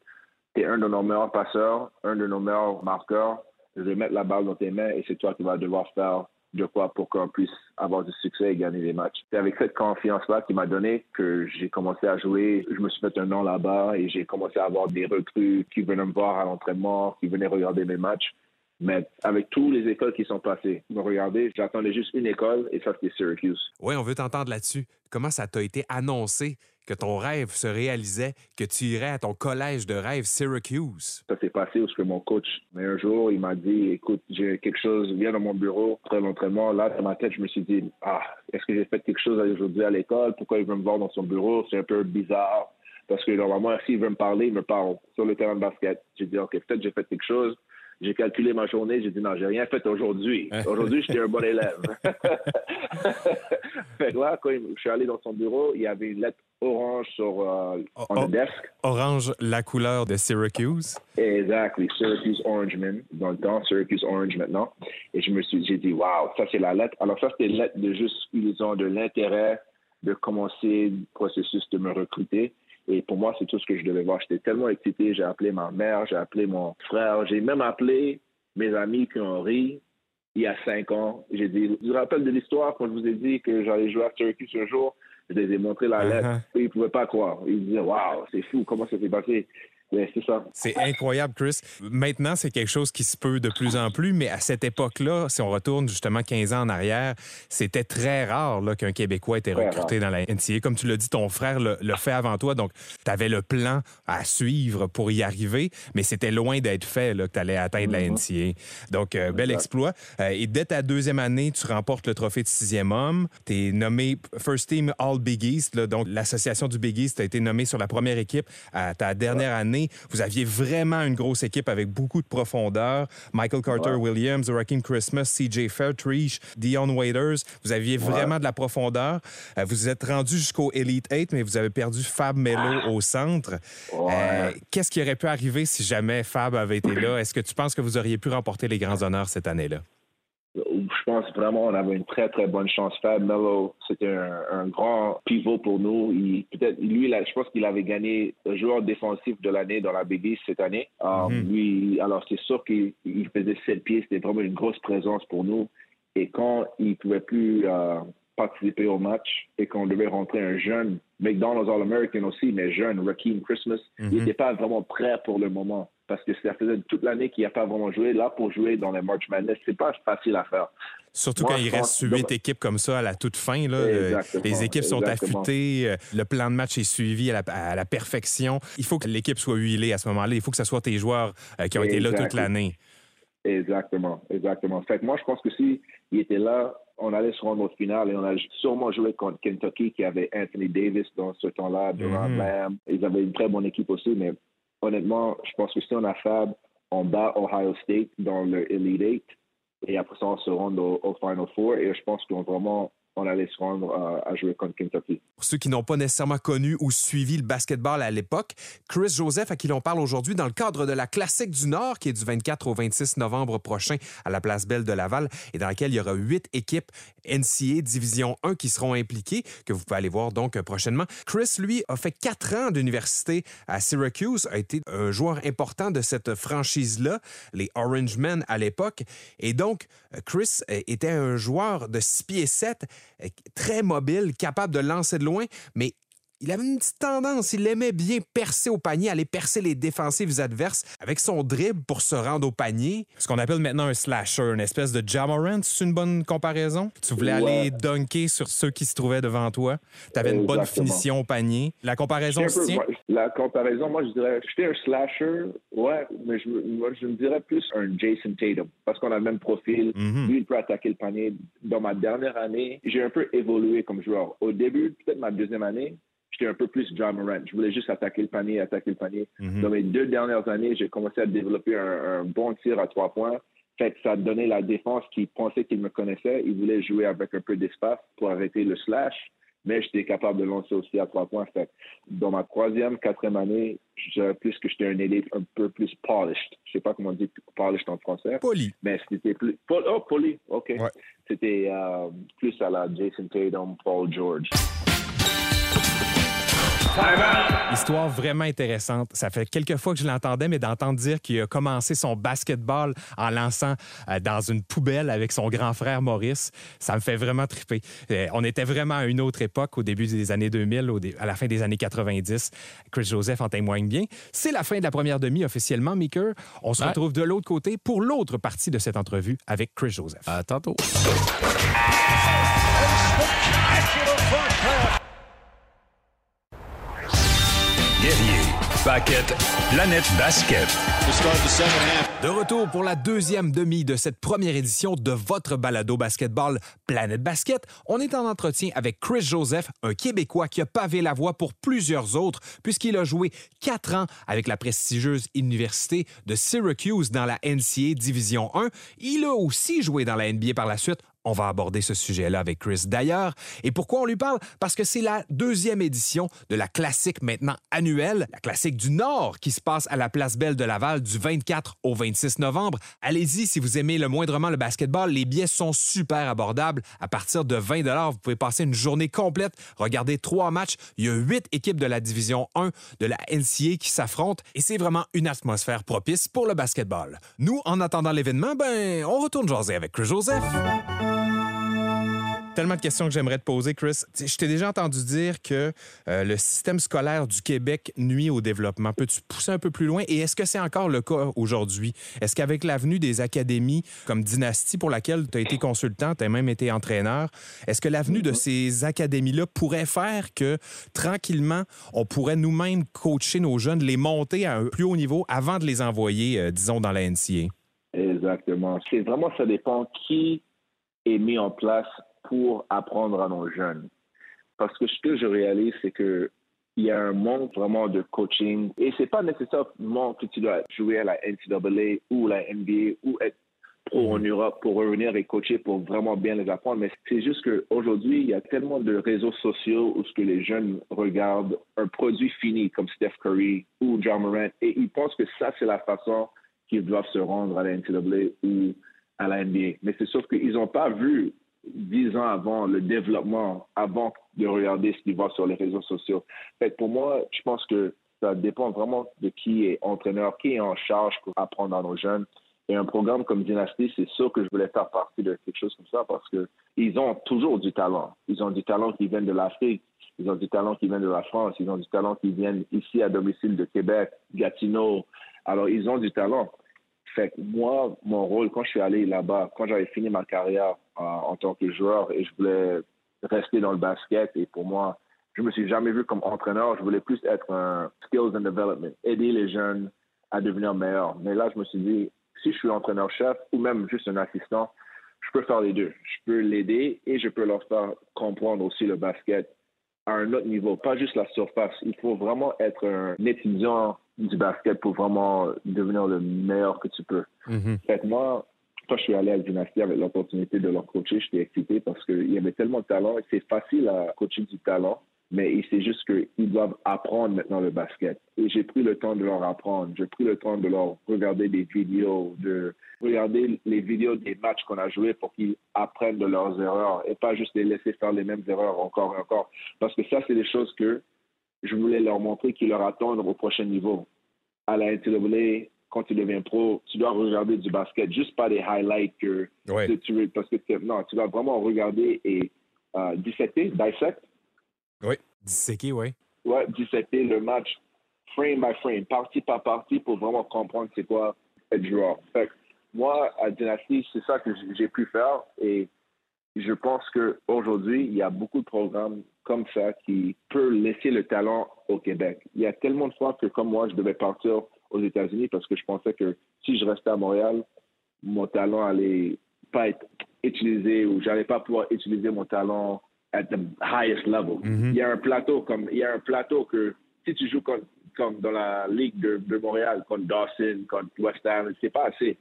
tu es un de nos meilleurs passeurs, un de nos meilleurs marqueurs. Je vais mettre la balle dans tes mains et c'est toi qui vas devoir faire de quoi pour qu'on puisse avoir du succès et gagner des matchs. C'est avec cette confiance-là qu'il m'a donné que j'ai commencé à jouer. Je me suis fait un nom là-bas et j'ai commencé à avoir des recrues qui venaient me voir à l'entraînement, qui venaient regarder mes matchs. Mais avec toutes les écoles qui sont passées, me regarder, j'attendais juste une école et ça, c'était Syracuse. Oui, on veut t'entendre là-dessus. Comment ça t'a été annoncé? Que ton rêve se réalisait, que tu irais à ton collège de rêve Syracuse? Ça s'est passé parce que mon coach, mais un jour, il m'a dit, écoute, j'ai quelque chose, viens dans mon bureau, après l'entraînement. Là, dans ma tête, je me suis dit, ah, est-ce que j'ai fait quelque chose aujourd'hui à l'école? Pourquoi il veut me voir dans son bureau? C'est un peu bizarre. Parce que normalement, s'il veut me parler, il me parle sur le terrain de basket. J'ai dit, OK, peut-être j'ai fait quelque chose. J'ai calculé ma journée. J'ai dit, non, j'ai rien fait aujourd'hui. Aujourd'hui, j'étais un bon élève. fait que là, quand je suis allé dans son bureau, il y avait une lettre orange sur euh, on oh. the desk. Orange, la couleur de Syracuse. Exactly, Syracuse Orangeman dans le temps, Syracuse Orange maintenant. Et je me suis, j'ai dit, wow, ça c'est la lettre. Alors ça c'était une lettre de juste, ils ont de l'intérêt de commencer le processus de me recruter. Et pour moi, c'est tout ce que je devais voir. J'étais tellement excité. J'ai appelé ma mère, j'ai appelé mon frère, j'ai même appelé mes amis qui ont ri il y a cinq ans. J'ai dit, je me rappelle de l'histoire quand je vous ai dit que j'allais jouer à Syracuse un jour? Je les ai montré la lettre. Uh-huh. Et ils ne pouvaient pas croire. Ils disaient, waouh, c'est fou, comment ça s'est passé? Mais c'est ça. C'est incroyable, Chris. Maintenant, c'est quelque chose qui se peut de plus en plus, mais à cette époque-là, si on retourne justement 15 ans en arrière, c'était très rare là, qu'un Québécois était recruté dans la NCA. Comme tu l'as dit, ton frère le, le fait avant toi, donc tu avais le plan à suivre pour y arriver, mais c'était loin d'être fait là, que tu allais atteindre la NCA. Donc, euh, bel exploit. Euh, et dès ta deuxième année, tu remportes le trophée de sixième homme. Tu es nommé First Team All Big East, là, donc l'association du Big East, as été nommé sur la première équipe à ta dernière année. Vous aviez vraiment une grosse équipe avec beaucoup de profondeur. Michael Carter Williams, Raheem Christmas, CJ Fairtree, Dion Waiters. Vous aviez vraiment de la profondeur. Euh, vous êtes rendu jusqu'au Elite 8, mais vous avez perdu Fab Melo au centre. Euh, Qu'est-ce qui aurait pu arriver si jamais Fab avait été là? Est-ce que tu penses que vous auriez pu remporter les grands honneurs cette année-là? Je pense vraiment on avait une très très bonne chance. Fab Melo, c'était un, un grand pivot pour nous. Il, peut-être lui, là, je pense qu'il avait gagné le joueur défensif de l'année dans la Big East cette année. Um, Lui, alors c'est sûr qu'il il faisait sept pieds. C'était vraiment une grosse présence pour nous. Et quand il pouvait plus euh, participer au match et qu'on devait rentrer un jeune McDonald's All-American aussi, mais jeune Raheem Christmas, il n'était pas vraiment prêt pour le moment parce que ça faisait toute l'année qu'il n'a pas vraiment joué. Là, pour jouer dans les March Madness, c'est pas facile à faire. Surtout Moi, quand il reste huit équipes comme ça à la toute fin. Là, euh, les équipes sont exactement. affûtées, euh, le plan de match est suivi à la, à la perfection. Il faut que l'équipe soit huilée à ce moment-là. Il faut que ce soit tes joueurs euh, qui ont été là toute l'année. Exactement, exactement. Fait que moi, je pense que si il était là, on allait se rendre au final et on a sûrement joué contre Kentucky qui avait Anthony Davis dans ce temps-là, Durant. Lamb. Ils avaient une très bonne équipe aussi, mais honnêtement, je pense que si on a Fab, on bat Ohio State dans le Elite Eight et après ça, on se rend au, au Final Four et je pense qu'on vraiment on allait se rendre à, à jouer contre Kentucky. Pour ceux qui n'ont pas nécessairement connu ou suivi le basketball à l'époque, Chris Joseph, à qui l'on parle aujourd'hui dans le cadre de la Classique du Nord, qui est du 24 au 26 novembre prochain à la Place Belle de Laval, et dans laquelle il y aura huit équipes NCA Division 1 qui seront impliquées, que vous pouvez aller voir donc euh, prochainement. Chris, lui, a fait quatre ans d'université à Syracuse, a été un joueur important de cette franchise-là, les Orange Men à l'époque, et donc euh, Chris euh, était un joueur de 6 pieds 7, euh, très mobile, capable de lancer de loin, mais il avait une petite tendance, il aimait bien percer au panier, aller percer les défensives adverses avec son dribble pour se rendre au panier. Ce qu'on appelle maintenant un slasher, une espèce de Jamorant, c'est une bonne comparaison? Tu voulais Ouais. aller dunker sur ceux qui se trouvaient devant toi. Tu avais une bonne finition au panier. La comparaison se tient? la comparaison, moi, je dirais, j'étais un slasher, ouais, mais je, me- moi, je me dirais plus un Jason Tatum, parce qu'on a le même profil. Mhm. Lui, il peut attaquer le panier. Dans ma dernière année, j'ai un peu évolué comme joueur. Au début, peut-être ma deuxième année, j'étais un peu plus John Morant. Je voulais juste attaquer le panier, attaquer le panier. Mhm. Dans mes deux dernières années, j'ai commencé à développer un, un bon tir à trois points. Fait que ça donnait la défense qui pensait qu'il me connaissait. Il voulait jouer avec un peu d'espace pour arrêter le slash. Mais j'étais capable de lancer aussi à trois points. Fait que dans ma troisième, quatrième année, je plus que j'étais un élite un peu plus polished. Je sais pas comment on dit polished en français. Poli. Mais c'était plus. Pol- Oh, poli, OK. Ouais. C'était euh, plus à la Jason Tatum, Paul George. Histoire vraiment intéressante. Ça fait quelques fois que je l'entendais, mais d'entendre dire qu'il a commencé son basketball en lançant euh, dans une poubelle avec son grand frère Maurice, ça me fait vraiment triper. Euh, on était vraiment à une autre époque, au début des années 2000, au dé- à la fin des années 90. Chris Joseph en témoigne bien. C'est la fin de la première demi officiellement, Meeker. On se Ouais. retrouve de l'autre côté pour l'autre partie de cette entrevue avec Chris Joseph. À tantôt. Guerrier. De retour pour la deuxième demi de cette première édition de votre balado basketball Planète Basket, on est en entretien avec Chris Joseph, un Québécois qui a pavé la voie pour plusieurs autres puisqu'il a joué quatre ans avec la prestigieuse université de Syracuse dans la NCAA Division 1. Il a aussi joué dans la NBA par la suite. On va aborder ce sujet-là avec Chris d'ailleurs. Et pourquoi on lui parle? Parce que c'est la deuxième édition de la classique maintenant annuelle, la classique du Nord, qui se passe à la Place Belle de Laval du 24 au 26 novembre. Allez-y si vous aimez le moindrement le basketball. Les billets sont super abordables. À partir de 20 vous pouvez passer une journée complète, regarder trois matchs. Il y a huit équipes de la Division 1 de la NCA qui s'affrontent et c'est vraiment une atmosphère propice pour le basketball. Nous, en attendant l'événement, ben, on retourne jaser avec Chris Joseph. Tellement de questions que j'aimerais te poser, Chris. Je t'ai déjà entendu dire que euh, le système scolaire du Québec nuit au développement. Peux-tu pousser un peu plus loin? Et est-ce que c'est encore le cas aujourd'hui? Est-ce qu'avec l'avenue des académies comme Dynastie, pour laquelle tu as été consultant, tu as même été entraîneur, est-ce que l'avenue de ces académies-là pourrait faire que tranquillement, on pourrait nous-mêmes coacher nos jeunes, les monter à un plus haut niveau avant de les envoyer, euh, disons, dans la NCA? Exactement. C'est vraiment, ça dépend qui est mis en place pour apprendre à nos jeunes. Parce que ce que je réalise, c'est que il y a un manque vraiment de coaching et c'est pas nécessairement que tu dois jouer à la NCAA ou la NBA ou être pro en Europe pour revenir et coacher pour vraiment bien les apprendre. Mais c'est juste qu'aujourd'hui, il y a tellement de réseaux sociaux où ce que les jeunes regardent un produit fini comme Steph Curry ou John Morant et ils pensent que ça, c'est la façon qu'ils doivent se rendre à la NCAA ou à la NBA. Mais c'est sûr qu'ils n'ont pas vu dix ans avant le développement, avant de regarder ce qu'ils voient sur les réseaux sociaux. Fait pour moi, je pense que ça dépend vraiment de qui est entraîneur, qui est en charge pour apprendre à nos jeunes. Et un programme comme Dynasty, c'est sûr que je voulais faire partie de quelque chose comme ça parce que ils ont toujours du talent. Ils ont du talent qui vient de l'Afrique, ils ont du talent qui vient de la France, ils ont du talent qui vient ici à domicile de Québec, Gatineau. Alors, ils ont du talent. Moi, mon rôle, quand je suis allé là-bas, quand j'avais fini ma carrière euh, en tant que joueur et je voulais rester dans le basket, et pour moi, je me suis jamais vu comme entraîneur, je voulais plus être un skills and development, aider les jeunes à devenir meilleurs. Mais là, je me suis dit, si je suis entraîneur-chef ou même juste un assistant, je peux faire les deux. Je peux l'aider et je peux leur faire comprendre aussi le basket à un autre niveau, pas juste la surface. Il faut vraiment être un étudiant du basket pour vraiment devenir le meilleur que tu peux. Mhm. Fait que moi, quand je suis allé à dynastie avec l'opportunité de leur coacher, j'étais excité parce qu'il y avait tellement de talent et c'est facile à coacher du talent mais c'est juste qu'ils doivent apprendre maintenant le basket. Et j'ai pris le temps de leur apprendre. J'ai pris le temps de leur regarder des vidéos, de regarder les vidéos des matchs qu'on a joués pour qu'ils apprennent de leurs erreurs et pas juste les laisser faire les mêmes erreurs encore et encore. Parce que ça, c'est des choses que je voulais leur montrer qu'ils leur attendent au prochain niveau. À la NCAA, quand tu deviens pro, tu dois regarder du basket, juste pas des highlights que, tu veux, parce que non, tu dois vraiment regarder et euh, disséquer, dissect, oui, disséquer, oui. Oui, disséquer le match frame by frame, partie par partie pour vraiment comprendre c'est quoi être joueur. Fait moi, à Dynasty, c'est ça que j'ai pu faire et je pense qu'aujourd'hui, il y a beaucoup de programmes comme ça qui peuvent laisser le talent au Québec. Il y a tellement de fois que, comme moi, je devais partir aux États-Unis parce que je pensais que si je restais à Montréal, mon talent allait pas être utilisé ou j'allais pas pouvoir utiliser mon talent at the highest level. Mhm. Il y a un plateau comme il y a un plateau que si tu joues comme, comme dans la ligue de, de, Montréal contre Dawson, contre West Ham, c'est pas assez.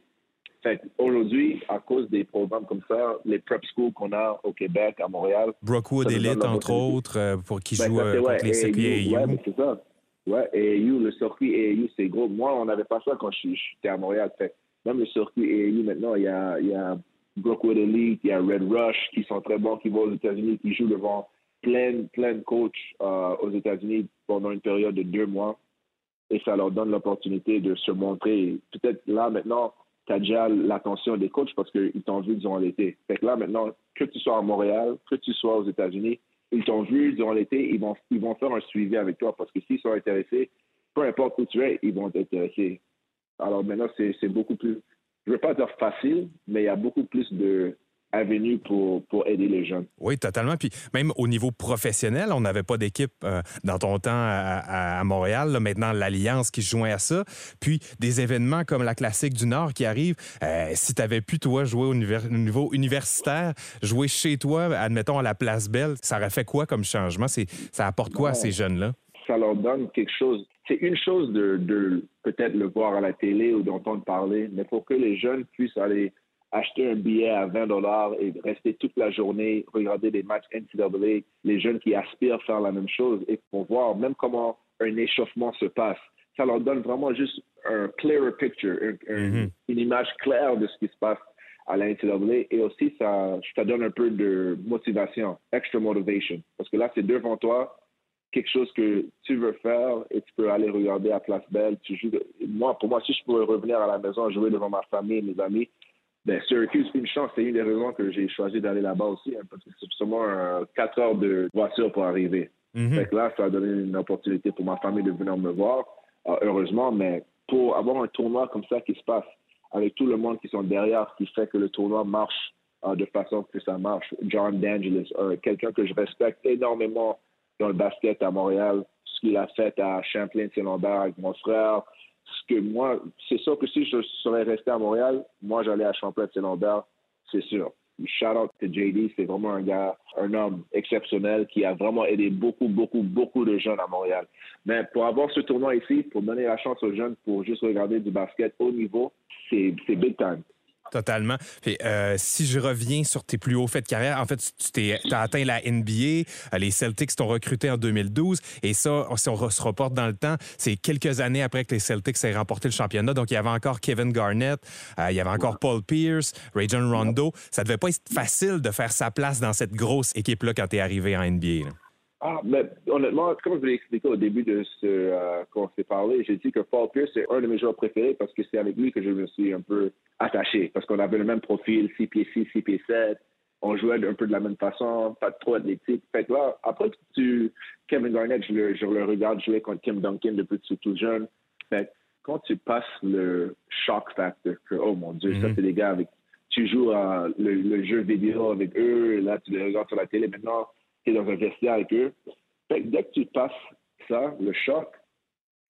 Fait aujourd'hui, à cause des programmes comme ça, les prep schools qu'on a au Québec, à Montréal. Brookwood Elite, entre autres, euh, pour qui ben, joue euh, contre les circuits AAU. Ouais, ben, c'est ça. Ouais, AAU, le circuit AAU, c'est gros. Moi, on n'avait pas ça quand j'étais à Montréal. Fait même le circuit AAU, maintenant, il y a, il y a Brookwood Elite, il y a Red Rush qui sont très bons, qui vont aux États-Unis, qui jouent devant plein, plein de coachs euh, aux États-Unis pendant une période de deux mois. Et ça leur donne l'opportunité de se montrer. Peut-être là, maintenant, tu as déjà l'attention des coachs parce qu'ils t'ont vu durant l'été. Fait que là, maintenant, que tu sois à Montréal, que tu sois aux États-Unis, ils t'ont vu durant l'été, ils vont, ils vont faire un suivi avec toi parce que s'ils sont intéressés, peu importe où tu es, ils vont t'intéresser. Alors maintenant, c'est beaucoup plus je ne veux pas dire facile, mais il y a beaucoup plus de avenues pour, pour aider les jeunes. Oui, totalement. Puis même au niveau professionnel, on n'avait pas d'équipe euh, dans ton temps à, Montréal. maintenant, l'Alliance qui se joint à ça. Puis des événements comme la Classique du Nord qui arrive. Euh, si tu avais pu, toi, jouer au, niveau universitaire, jouer chez toi, admettons à la Place Belle, ça aurait fait quoi comme changement? Ça apporte quoi à ces jeunes-là? Ça leur donne quelque chose c'est une chose de, peut-être le voir à la télé ou d'entendre parler, mais pour que les jeunes puissent aller acheter un billet à 20 dollars et rester toute la journée, regarder des matchs NCAA, les jeunes qui aspirent à faire la même chose et pour voir même comment un échauffement se passe. Ça leur donne vraiment juste un clearer picture, mm-hmm. une image claire de ce qui se passe à la NCAA et aussi ça, ça donne un peu de motivation, extra motivation. Parce que là, c'est devant toi, quelque chose que tu veux faire et tu peux aller regarder à Place Belle. Tu joues Moi, pour moi, si je pouvais revenir à la maison jouer devant ma famille, mes amis, ben, Syracuse, une chance. C'est une des raisons que j'ai choisi d'aller là-bas aussi, hein, parce que c'est seulement 4 heures de voiture pour arriver. Mm là, ça a donné une opportunité pour ma famille de venir me voir, euh, heureusement, mais pour avoir un tournoi comme ça qui se passe, avec tout le monde qui sont derrière, qui fait que le tournoi marche euh, de façon que ça marche. John D'Angelis, euh, quelqu'un que je respecte énormément dans le basket à Montréal, ce qu'il a fait à Champlain-Saint-Lambert avec mon frère. Ce que moi, c'est sûr que si je serais resté à Montréal, moi, j'allais à Champlain-Saint-Lambert, c'est sûr. Shout out to JD, c'est vraiment un gars, un homme exceptionnel qui a vraiment aidé beaucoup, beaucoup, beaucoup de jeunes à Montréal. Mais pour avoir ce tournoi ici, pour donner la chance aux jeunes pour juste regarder du basket haut niveau, c'est big time. Totalement. Euh, si je reviens sur tes plus hauts faits de carrière, en fait, tu as atteint la NBA. Euh, les Celtics t'ont recruté en 2012. Et ça, si on se reporte dans le temps, c'est quelques années après que les Celtics aient remporté le championnat. Donc, il y avait encore Kevin Garnett, euh, il y avait encore Paul Pierce, Ray John Rondo. Ça devait pas être facile de faire sa place dans cette grosse équipe-là quand tu es arrivé en NBA. Ah, mais honnêtement, comme je vous l'ai expliqué au début de ce euh, qu'on s'est parlé, j'ai dit que Paul Pierce, c'est un de mes joueurs préférés parce que c'est avec lui que je me suis un peu attaché. Parce qu'on avait le même profil, 6 pieds 6, 6 pieds 7. On jouait un peu de la même façon, pas trop athlétique. Fait que là, après tu. Kevin Garnett, je le, je le regarde jouer contre Tim Duncan depuis que tu es tout jeune. Fait quand tu passes le shock factor, que, oh mon Dieu, ça, mhm. c'est des gars avec. Tu joues le, le, jeu vidéo avec eux, là, tu les regardes sur la télé maintenant dans un vestiaire avec eux. dès que tu passes ça, le choc,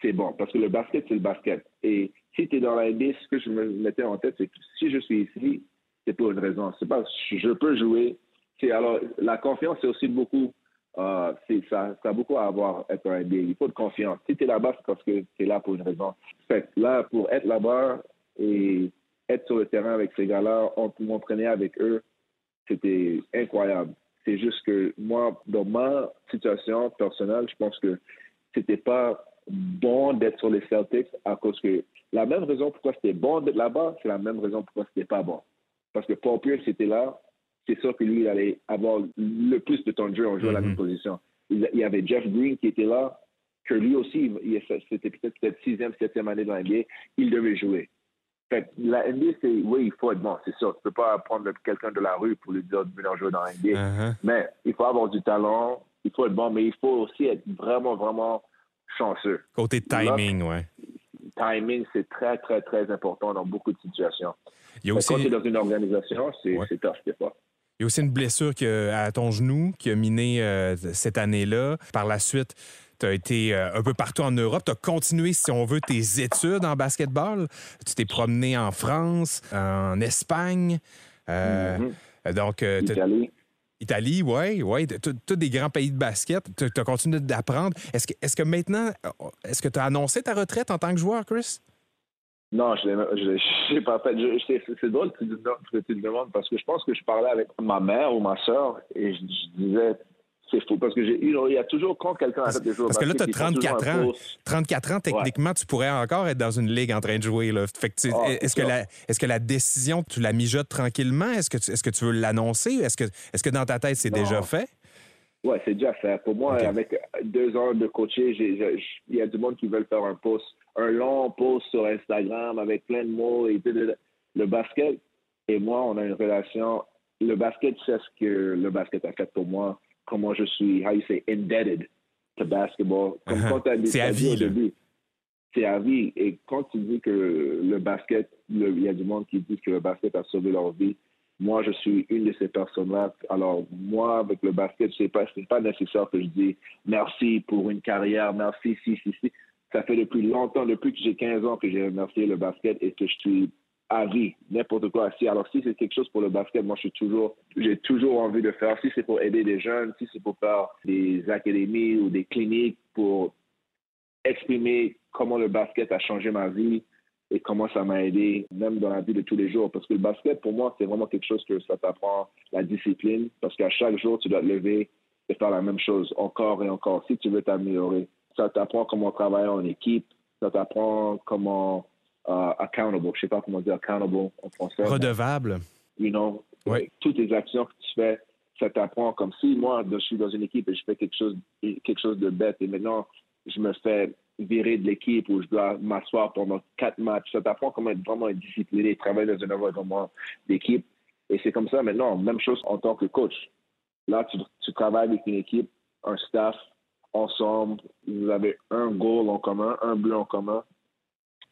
c'est bon. Parce que le basket, c'est le basket. Et si tu es dans la NBA, ce que je me mettais en tête, c'est que si je suis ici c'est pour une raison. C'est pas, je peux jouer. C'est alors, la confiance, c'est aussi beaucoup, euh, ça, ça a beaucoup à avoir être un NBA. Il faut de confiance. Si tu es là-bas, c'est parce que tu es là pour une raison. Fait là, pour être là-bas et être sur le terrain avec ces gars-là, on m'entraîner avec eux, c'était incroyable. C'est juste que moi, dans ma situation personnelle, je pense que c'était pas bon d'être sur les Celtics à cause que la même raison pourquoi c'était bon d'être là-bas, c'est la même raison pourquoi c'était pas bon. Parce que Paul Pierce était là, c'est sûr que lui, il allait avoir le plus de temps de jeu en jouant à la même position. Il, y avait Jeff Green qui était là, que lui aussi, c'était peut-être peut sixième, septième année dans la NBA, il devait jouer. Fait la NBA, c'est, oui, il faut être bon, c'est sûr. Tu peux pas prendre quelqu'un de la rue pour lui dire de venir jouer dans la NBA. Uh-huh. Mais il faut avoir du talent, il faut être bon, mais il faut aussi être vraiment, vraiment chanceux. Côté timing, oui. Timing, c'est très, très, très important dans beaucoup de situations. Il y a aussi... Quand tu es dans une organisation, c'est ouais. tough, pas. Il y a aussi une blessure à ton genou qui a miné euh, cette année-là. Par la suite, tu as été euh, un peu partout en Europe. Tu as continué, si on veut, tes études en basketball. Tu t'es promené en France, en Espagne. Euh, mm-hmm. Donc, Italie. Italie, oui, oui. Tous des grands pays de basket. Tu as continué d'apprendre. Est-ce que, est que maintenant, est-ce que tu as annoncé ta retraite en tant que joueur, Chris? Non, je n'ai pas fait. C'est drôle que tu, tu demandes parce que je pense que je parlais avec ma mère ou ma soeur et je, disais c'est fou parce que il y a toujours quand quelqu'un arrête de jouer Parce que là, tu as 34 ans. 34 ans, techniquement, tu pourrais encore être dans une ligue en train de jouer. Là. Fait que ah, est-ce, que la, est-ce que la décision, tu la mijotes tranquillement? Est-ce que tu, est-ce que tu veux l'annoncer? Est-ce que, est-ce que dans ta tête, c'est déjà fait? Oui, c'est déjà fait. Pour moi, avec deux ans de coacher, il y a du monde qui veut faire un post, un long post sur Instagram avec plein de mots et le basket et moi, on a une relation. Le basket, c'est ce que le basket a fait pour moi comment je suis, how you say, indebted to basketball. Comme uh-huh. quand C'est à vie, début. C'est à vie. Et quand tu dis que le basket, il y a du monde qui dit que le basket a sauvé leur vie, moi, je suis une de ces personnes-là. Alors, moi, avec le basket, ce n'est pas, pas nécessaire que je dise merci pour une carrière, merci, si, si, si. Ça fait depuis longtemps, depuis que j'ai 15 ans, que j'ai remercié le basket et que je suis à vie, n'importe quoi. Si, alors, si c'est quelque chose pour le basket, moi, je toujours, j'ai toujours envie de faire. Si c'est pour aider des jeunes, si c'est pour faire des académies ou des cliniques pour exprimer comment le basket a changé ma vie et comment ça m'a aidé, même dans la vie de tous les jours. Parce que le basket, pour moi, c'est vraiment quelque chose que ça t'apprend la discipline. Parce qu'à chaque jour, tu dois te lever et faire la même chose encore et encore si tu veux t'améliorer. Ça t'apprend comment travailler en équipe. Ça t'apprend comment uh, accountable. Je sais pas comment dire accountable en français. Redevable. you know, toutes les actions que tu fais, ça t'apprend comme si moi, je suis dans une équipe et je fais quelque chose, quelque chose de bête et maintenant, je me fais virer de l'équipe ou je dois m'asseoir pendant quatre matchs. Ça t'apprend comment être vraiment discipliné, travailler dans un environnement d'équipe. Et c'est comme ça maintenant, même chose en tant que coach. Là, tu, tu travailles avec une équipe, un staff, ensemble, vous avez un goal en commun, un but en commun,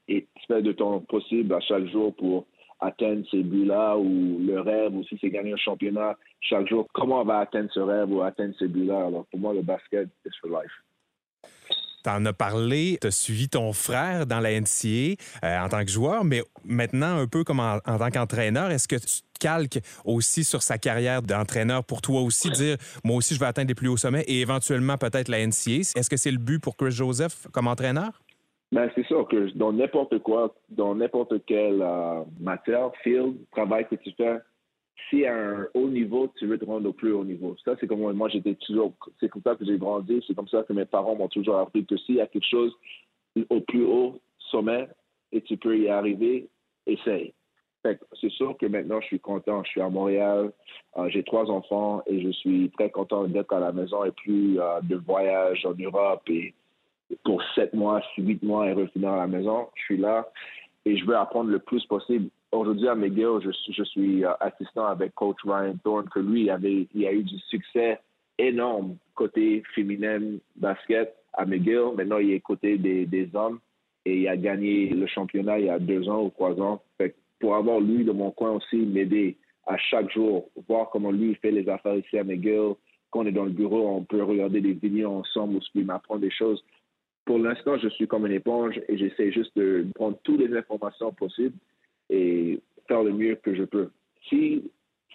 et tu fais de ton possible à chaque jour pour atteindre ces buts-là ou le rêve ou si c'est gagner un championnat chaque jour, comment on va atteindre ce rêve ou atteindre ces buts-là? Alors pour moi, le basket, c'est for life. Tu en as parlé, tu as suivi ton frère dans la NCA euh, en tant que joueur, mais maintenant, un peu comme en, tant qu'entraîneur, est-ce que tu te calques aussi sur sa carrière d'entraîneur pour toi aussi, dire moi aussi je vais atteindre les plus hauts sommets et éventuellement peut-être la NCA? Est-ce que c'est le but pour Chris Joseph comme entraîneur? Ben, c'est sûr que dans n'importe quoi, dans n'importe quelle euh, matière, field, travail que tu fais, si à un haut niveau, tu veux te rendre au plus haut niveau. Ça, c'est comme moi, j'étais toujours, c'est comme ça que j'ai grandi, c'est comme ça que mes parents m'ont toujours appris que s'il y a quelque chose au plus haut sommet et tu peux y arriver, essaye. C'est sûr que maintenant, je suis content. Je suis à Montréal, euh, j'ai trois enfants et je suis très content d'être à la maison et plus euh, de voyage en Europe et pour sept mois, huit mois et revenir à la maison. Je suis là et je veux apprendre le plus possible. Aujourd'hui, à McGill, je, je suis euh, assistant avec coach Ryan Thorne, que lui, avait, il a eu du succès énorme côté féminin basket à McGill. Maintenant, il est côté des, hommes et il a gagné le championnat il y a deux ans ou trois ans. pour avoir lui de mon coin aussi, m'aider à chaque jour, voir comment lui fait les affaires ici à McGill. Quand on est dans le bureau, on peut regarder des vidéos ensemble où il m'apprend des choses pour l'instant, je suis comme une éponge et j'essaie juste de prendre toutes les informations possibles et faire le mieux que je peux. si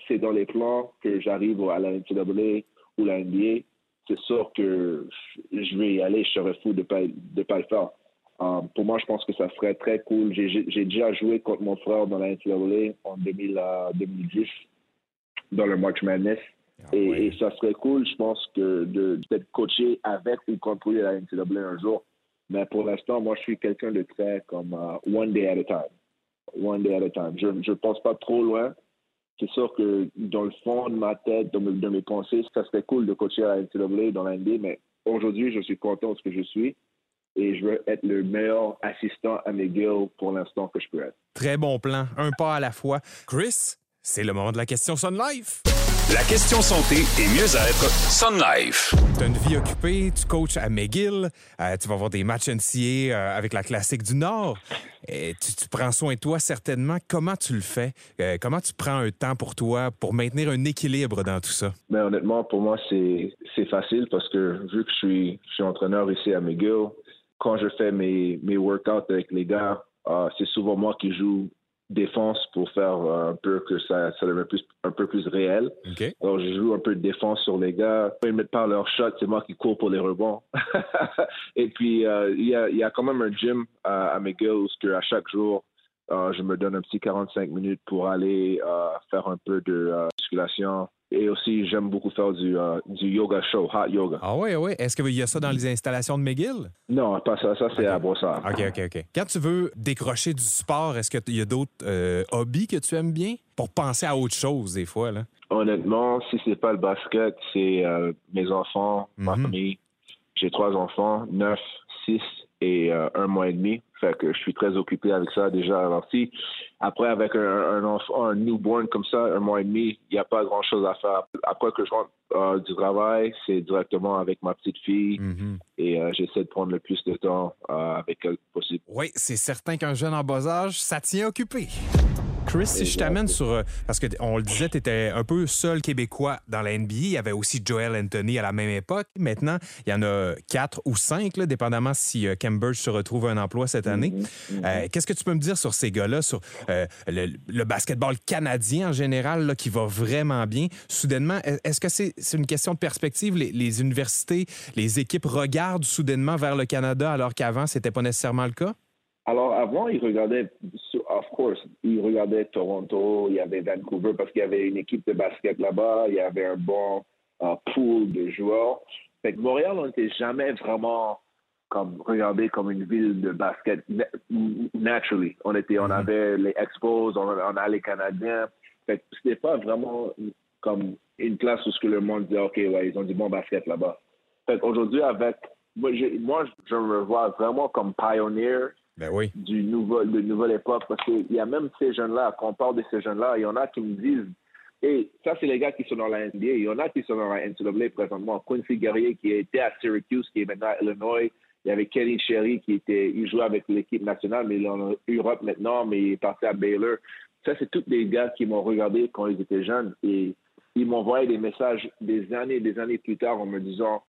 c'est dans les plans que j'arrive à la NCAA ou la NBA, c'est sûr que je vais y aller. Je serais fou de ne pas, de pas le faire. Um, pour moi, je pense que ça serait très cool. J'ai déjà joué contre mon frère dans la NCAA en 2010 euh, dans le March Madness. Ah et, ça serait cool, je pense, que d'être coaché avec ou contre la NCAA un jour. Mais pour l'instant, moi, je suis quelqu'un de très comme uh, one day at a time. One day at a time. Je ne pense pas trop loin. C'est sûr que dans le fond de ma tête, dans de mes pensées, ça serait cool de coacher à la NCAA dans l'NBA, mais aujourd'hui, je suis content de ce que je suis et je veux être le meilleur assistant à McGill pour l'instant que je peux être. Très bon plan, un pas à la fois. Chris, c'est le moment de la question Sun Life. La question santé et mieux-être Sun Life. Tu as une vie occupée, tu coaches à McGill, euh, tu vas avoir des matchs NCA euh, avec la Classique du Nord. Et tu, prends soin de toi certainement. Comment tu le fais? Euh, comment tu prends un temps pour toi pour maintenir un équilibre dans tout ça? Mais ben, honnêtement, pour moi, c'est facile parce que vu que je suis, je suis entraîneur ici à McGill, quand je fais mes, mes workouts avec les gars, c'est souvent moi qui joue défense pour faire euh, un peu que ça, ça devienne plus, un peu plus réel. Alors, je joue un peu de défense sur les gars. Ils ne mettent pas leur shot, c'est moi qui cours pour les rebonds. Et puis, euh, il y, a, y, a, quand même un gym à, à McGill où à chaque jour, euh, je me donne un petit 45 minutes pour aller faire un peu de musculation, et aussi, j'aime beaucoup faire du, euh, du yoga show, hot yoga. Ah oui, oui. Est-ce qu'il y a ça dans les installations de McGill? Non, pas ça. Ça, c'est à Brossard. OK, OK, OK. Quand tu veux décrocher du sport, est-ce qu'il y a d'autres euh, hobbies que tu aimes bien? Pour penser à autre chose des fois? Là? Honnêtement, si c'est pas le basket, c'est euh, mes enfants, ma mhm. famille. J'ai trois enfants, neuf, six et un mois et demi. Fait que je suis très occupé avec ça déjà. Alors si après avec un, enfant, un newborn comme ça, un mois et demi, il n'y a pas grand chose à faire. Après que je rentre euh, du travail, c'est directement avec ma petite fille mm-hmm. et euh, j'essaie de prendre le plus de temps euh, avec elle possible. Oui, c'est certain qu'un jeune en bas âge, ça tient occupé. Chris, si je t'amène sur. Euh, parce qu'on le disait, tu étais un peu seul Québécois dans la NBA. Il y avait aussi Joel Anthony à la même époque. Maintenant, il y en a quatre ou cinq, dépendamment si euh, Cambridge se retrouve un emploi cette année. Mm-hmm, mm-hmm. Euh, qu'est-ce que tu peux me dire sur ces gars-là, sur le, basketball canadien en général, qui va vraiment bien? Soudainement, est-ce que c'est une question de perspective? Les, les universités, les équipes regardent soudainement vers le Canada alors qu'avant, c'était pas nécessairement le cas? Alors, avant, ils regardaient, of course, ils regardaient Toronto, il y avait Vancouver parce qu'il y avait une équipe de basket là-bas, il y avait un bon euh, pool de joueurs. Fait que Montréal, on n'était jamais vraiment comme regardé comme une ville de basket naturally. On était, on mm-hmm. avait les Expos, on, a les Canadiens. Fait que c'était pas vraiment comme une place où ce que le monde disait, OK, ouais, ils ont du bon basket là-bas. Fait qu'aujourd'hui, avec, moi je, moi, je me vois vraiment comme pioneer ben oui. du nouveau, de nouvelle époque. Parce qu'il y a même ces jeunes-là, quand on parle de ces jeunes-là, il y en a qui me disent, et ça, c'est les gars qui sont dans la NBA. Il y en a qui sont dans la NCAA présentement. Quincy Guerrier, qui était à Syracuse, qui est maintenant à Illinois. Il y avait Kenny Sherry, qui était, il jouait avec l'équipe nationale, mais il est en Europe maintenant, mais il est parti à Baylor. Ça, c'est tous des gars qui m'ont regardé quand ils étaient jeunes et ils envoyé des messages des années et des années plus tard en me disant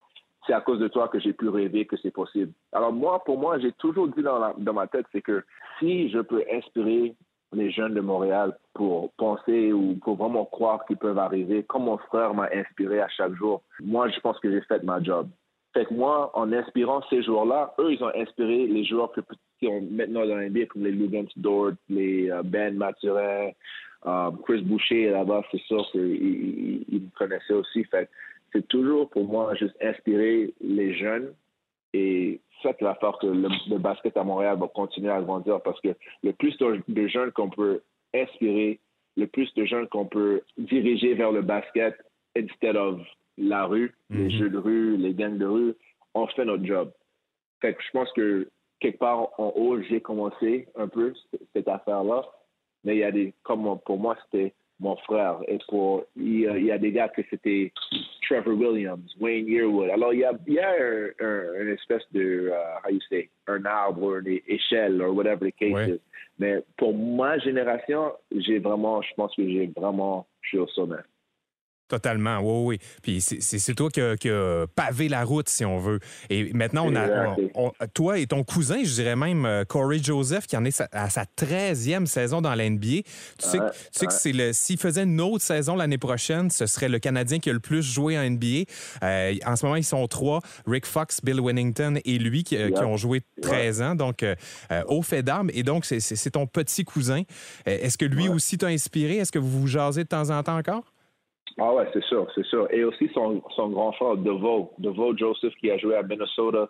c'est à cause de toi que j'ai pu rêver que c'est possible. Alors moi, pour moi, j'ai toujours dit dans, ma tête, c'est que si je peux inspirer les jeunes de Montréal pour penser ou pour vraiment croire qu'ils peuvent arriver, comme mon frère m'a inspiré à chaque jour, moi, je pense que j'ai fait ma job. Fait que moi, en inspirant ces joueurs-là, eux, ils ont inspiré les joueurs qui ont maintenant dans l'NBA, comme les Lugans Dort, les euh, Ben Mathurin, euh, Chris Boucher là-bas, c'est sûr qu'ils me connaissaient aussi. Fait c'est toujours pour moi juste inspirer les jeunes et ça, c'est la force que le, basket à Montréal va continuer à grandir parce que le plus de, jeunes qu'on peut inspirer, le plus de jeunes qu'on peut diriger vers le basket instead of la rue, les mhm. jeux de rue, les gangs de rue, on fait notre job. Fait que je pense que quelque part en haut, j'ai commencé un peu cette affaire-là, mais il y a des, comme pour moi, c'était mon frère. Et pour, il, y a des gars que c'était Trevor Williams, Wayne Yearwood. Alors, il y a, il y a un, une espèce de, uh, how you say, un arbre, une échelle, or whatever the case is. Mais pour ma génération, j'ai vraiment, je pense que j'ai vraiment, je suis au sommet. Totalement, oui, oui. Puis c'est toi qui as pavé la route, si on veut. Et maintenant, on a, toi et ton cousin, je dirais même euh, Corey Joseph, qui en est à sa 13e saison dans la NBA. Tu sais, tu sais que c'est le s'il faisait une autre saison l'année prochaine, ce serait le Canadien qui a le plus joué en NBA. Euh, en ce moment, ils sont trois Rick Fox, Bill Winnington et lui qui, euh, ont joué 13 ans, donc au fait d'armes. Et donc, c'est ton petit cousin. Est-ce que lui aussi t'a inspiré? Est-ce que vous vous jasez de temps en temps encore? Ah ouais, c'est sûr, c'est sûr. Et aussi son, son grand frère, DeVoe, DeVoe Joseph, qui a joué à Minnesota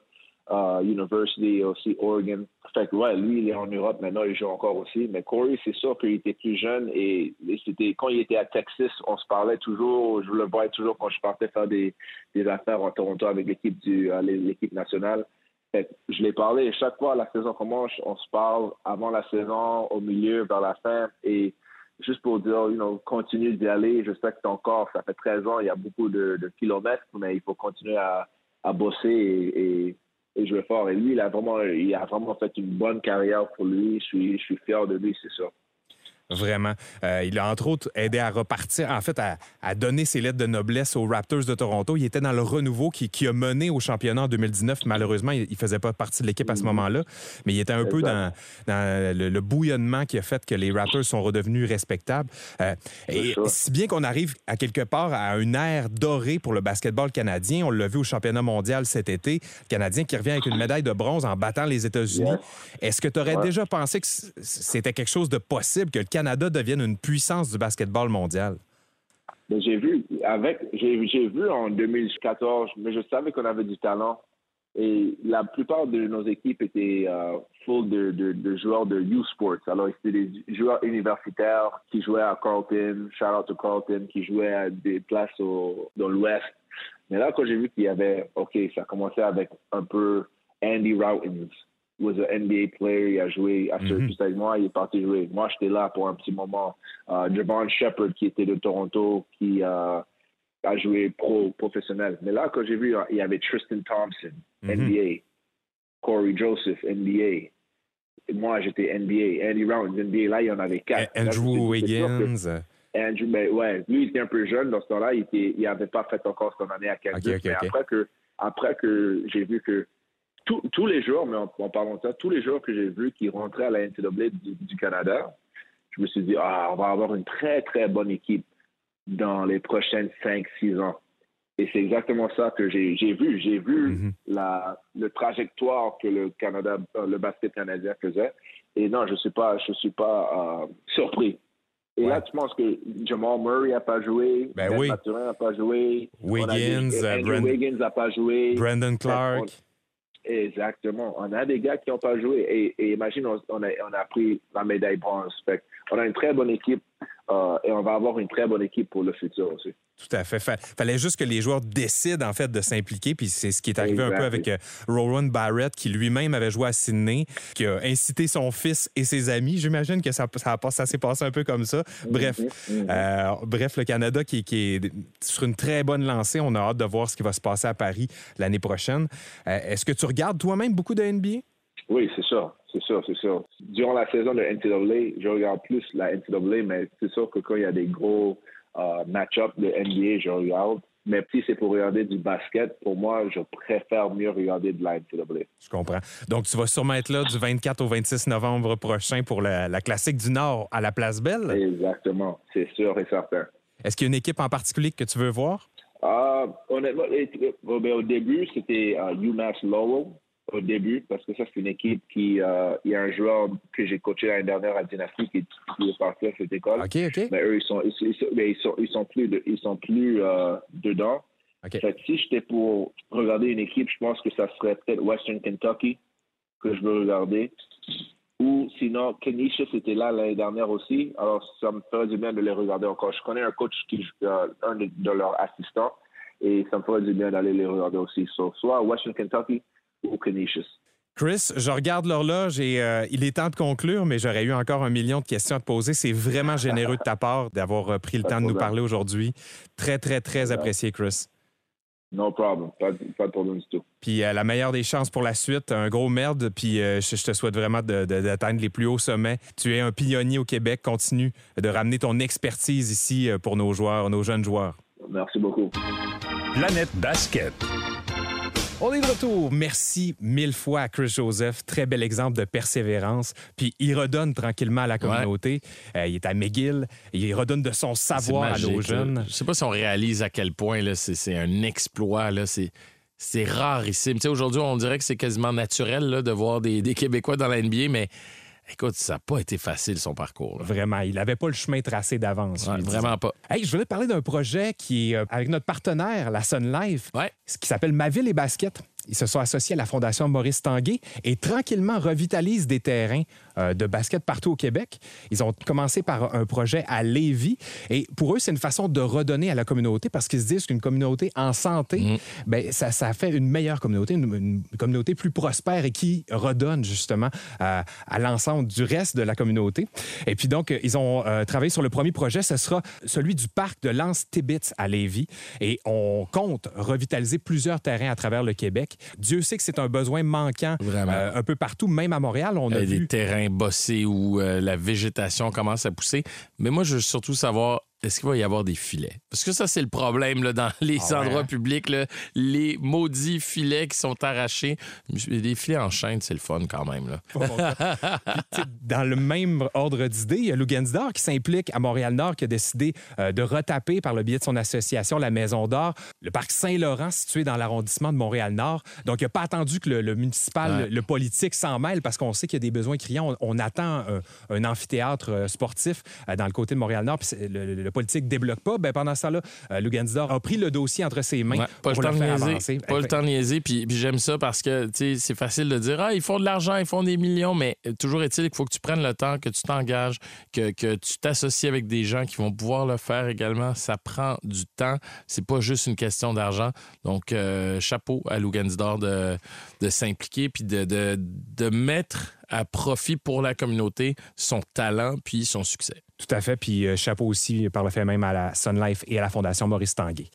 uh, University et aussi Oregon. Fait que ouais, lui, il est en Europe maintenant, il joue encore aussi. Mais Corey, c'est sûr qu'il était plus jeune et, c'était quand il était à Texas, on se parlait toujours, je le voyais toujours quand je partais faire des, des affaires en Toronto avec l'équipe du uh, l'équipe nationale. Fait que je l'ai parlé chaque fois la saison commence, on se parle avant la saison, au milieu, vers la fin et juste pour dire, you know, continue d'y aller. Je sais que ton corps, ça fait 13 ans, il y a beaucoup de, kilomètres, mais il faut continuer à, bosser et, jouer fort. Et lui, il a vraiment, il a vraiment fait une bonne carrière pour lui. Je suis, je suis fier de lui, c'est ça. Vraiment. Euh, il a entre autres aidé à repartir, en fait, à, donner ses lettres de noblesse aux Raptors de Toronto. Il était dans le renouveau qui, a mené au championnat en 2019. Malheureusement, il ne faisait pas partie de l'équipe à ce mm-hmm. moment-là, mais il était un peu dans, le, bouillonnement qui a fait que les Raptors sont redevenus respectables. Euh, et si bien qu'on arrive à quelque part à une ère dorée pour le basketball canadien, on l'a vu au championnat mondial cet été, le Canadien qui revient avec une médaille de bronze en battant les États-Unis. Est-ce que tu aurais déjà pensé que c'était quelque chose de possible, que le Canada devienne une puissance du basketball mondial? J'ai vu avec j'ai vu en 2014, mais je savais qu'on avait du talent. Et la plupart de nos équipes étaient euh, full de, joueurs de U Sports. Alors, c'était des joueurs universitaires qui jouaient à Carlton, shout out to Carlton, qui jouaient à des places dans l'Ouest. Mais là, quand j'ai vu qu'il y avait, OK, ça commençait avec un peu Andy Routins, was an NBA player. Il a joué à Syracuse mm avec moi. Il est parti jouer. Moi, j'étais là pour un petit moment. Uh, Javon Shepard, qui était de Toronto, qui uh, a joué pro professionnel. Mais là, quand j'ai vu, il y avait Tristan Thompson, mm-hmm. NBA. Corey Joseph, NBA. Et moi, j'étais NBA. Andy Rounds, NBA. Là, il y en avait quatre. Andrew Wiggins. Andrew, ben, ouais, lui, il était un peu jeune dans ce temps-là. Il n'avait pas fait encore son année à Kansas. mais après que, après que j'ai vu que tous les jours, mais en, parlant de ça, tous les jours que j'ai vu qui rentraient à la NCAA du, Canada, je me suis dit, ah, on va avoir une très, très bonne équipe dans les prochaines 5-6 ans. Et c'est exactement ça que j'ai vu. J'ai vu mm-hmm. la, le trajectoire que le Canada, euh, le basket canadien faisait. Et non, je ne suis pas, je suis pas euh, surpris. Et là, tu penses que Jamal Murray n'a pas joué, ben oui. n'a pas joué, Wiggins, euh, Wiggins n'a pas joué, Brandon Clark. Exactement. On a des gars qui n'ont pas joué. Et, imagine, on, a, on, a, pris la médaille bronze. on a une très bonne équipe euh, et on va avoir une très bonne équipe pour le futur aussi. Tout à fait. Fallait juste que les joueurs décident en fait de s'impliquer, puis c'est ce qui est arrivé un peu avec euh, Rowan Barrett, qui lui-même avait joué à Sydney, qui a incité son fils et ses amis. J'imagine que ça, ça, ça s'est passé un peu comme ça. Bref, mm-hmm. Mm-hmm. Euh, bref, le Canada qui, qui, est sur une très bonne lancée. On a hâte de voir ce qui va se passer à Paris l'année prochaine. Est-ce que tu regardes toi-même beaucoup de NBA? Oui, c'est sûr, c'est sûr, c'est sûr. Durant la saison de NCAA, je regarde plus la NCAA, mais c'est sûr que quand il y a des gros uh, match-ups de NBA, je regarde. Mais si c'est pour regarder du basket, pour moi, je préfère mieux regarder de la NCAA. Je comprends. Donc, tu vas sûrement être là du 24 au 26 novembre prochain pour la, Classique du Nord à la Place Belle? Exactement, c'est sûr et certain. Est-ce qu'il y a une équipe en particulier que tu veux voir? Uh, honnêtement, au début, c'était uh, UMass Lowell au début parce que ça, c'est une équipe qui. Euh, il y a un joueur que j'ai coaché l'année dernière à Dynasty qui, est parti à cette école. OK, OK. Mais eux, ils sont, ils, sont, ils sont, plus, ils sont plus euh, dedans. Fait si j'étais pour regarder une équipe, je pense que ça serait peut-être Western Kentucky que je veux regarder. Ou sinon, Kenisha, c'était là l'année dernière aussi. Alors, ça me ferait du bien de les regarder encore. Je connais un coach qui euh, un de, leurs assistants et ça me ferait du bien d'aller les regarder aussi. soit Western Kentucky Chris, je regarde l'horloge et euh, il est temps de conclure, mais j'aurais eu encore un million de questions à te poser. C'est vraiment généreux de ta part d'avoir euh, pris le temps de nous parler aujourd'hui. Très, très, très apprécié, Chris. No problem. Pas, de problème du tout. Puis euh, la meilleure des chances pour la suite. Un gros merde. Puis je, te souhaite vraiment d'atteindre les plus hauts sommets. Tu es un pionnier au Québec. Continue de ramener ton expertise ici pour nos joueurs, nos jeunes joueurs. Merci beaucoup. Planète Basket. On est de retour. Merci mille fois à Chris Joseph. Très bel exemple de persévérance. Puis il redonne tranquillement à la communauté. Euh, il est à McGill. Il redonne de son savoir à nos jeunes. là. Je sais pas si on réalise à quel point c'est, un exploit. Là, c'est, c'est rarissime. Aujourd'hui, on dirait que c'est quasiment naturel là, de voir des, des Québécois dans la NBA, mais écoute, ça n'a pas été facile son parcours. là. Vraiment, il n'avait pas le chemin tracé d'avance. Ouais, vraiment pas. Hey, je voulais te parler d'un projet qui est euh, avec notre partenaire, la Sun Life, Ouais. ce qui s'appelle Ma Ville et Basket. Ils se sont associés à la Fondation Maurice Tanguay et tranquillement revitalisent des terrains euh, de basket partout au Québec. Ils ont commencé par un projet à Lévis et pour eux, c'est une façon de redonner à la communauté parce qu'ils se disent qu'une communauté en santé, ben, ça, ça fait une meilleure communauté, une, une communauté plus prospère et qui redonne justement euh, à l'ensemble du reste de la communauté. Et puis donc, ils ont euh, travaillé sur le premier projet, ce sera celui du parc de Lance Tibbetts à Lévis et on compte revitaliser plusieurs terrains à travers le Québec. Dieu sait que c'est un besoin manquant Vraiment. euh, un peu partout, même à Montréal. On a Euh, vu des terrains bossés où euh, la végétation commence à pousser. Mais moi, je veux surtout savoir, est-ce qu'il va y avoir des filets? Parce que ça, c'est le problème là, dans les Ah ouais, endroits hein? publics. là. les maudits filets qui sont arrachés. Des filets en chaîne, c'est le fun quand même. Là. Puis, dans le même ordre d'idée, il y a Lou Gensdor qui s'implique à Montréal-Nord, qui a décidé euh, de retaper par le biais de son association La Maison d'Or, le parc Saint-Laurent situé dans l'arrondissement de Montréal-Nord. Donc, il n'a pas attendu que le, le municipal, Ouais. le, le politique s'en mêle parce qu'on sait qu'il y a des besoins criants. On, on attend euh, un amphithéâtre euh, sportif euh, dans le côté de Montréal-Nord, puis c'est- le, le- le politique débloque pas. Ben, pendant ce temps-là, euh, a pris le dossier entre ses mains Ouais, pas pour le le temps de faire niaiser. avancer. Pas le temps de niaiser. Puis, puis j'aime ça parce que c'est facile de dire Ah, ils font de l'argent, ils font des millions, mais euh, toujours est-il qu'il faut que tu prennes le temps, que tu t'engages, que, que tu t'associes avec des gens qui vont pouvoir le faire également. Ça prend du temps. C'est pas juste une question d'argent. Donc, euh, chapeau à Lou Gansdor de, de s'impliquer puis de, de, de mettre à profit pour la communauté son talent puis son succès. Tout à fait. Puis euh, chapeau aussi par le fait même à la Sun Life et à la Fondation Maurice Tanguay.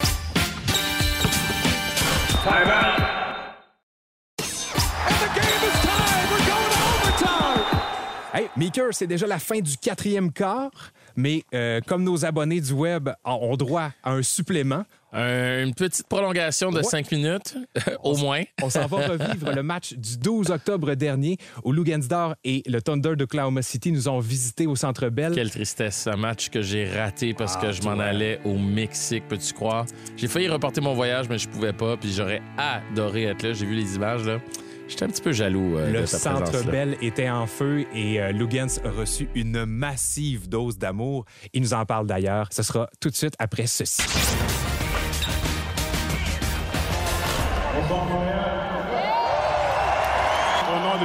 Hey, Meeker, c'est déjà la fin du quatrième quart, mais euh, comme nos abonnés du web ont droit à un supplément, une petite prolongation de Ouais. cinq minutes, au moins. on s'en va revivre le match du 12 octobre dernier où Lou Gensdor et le Thunder d'Oklahoma City nous ont visités au Centre Bell. Quelle tristesse, un match que j'ai raté parce Ah, que je m'en allais au Mexique, peux-tu croire? J'ai failli reporter mon voyage, mais je pouvais pas, puis j'aurais adoré être là. J'ai vu les images, là. J'étais un petit peu jaloux euh, Le de centre. Bell était en feu et euh, Lugans a reçu une massive dose d'amour. Il nous en parle d'ailleurs. Ce sera tout de suite après ceci.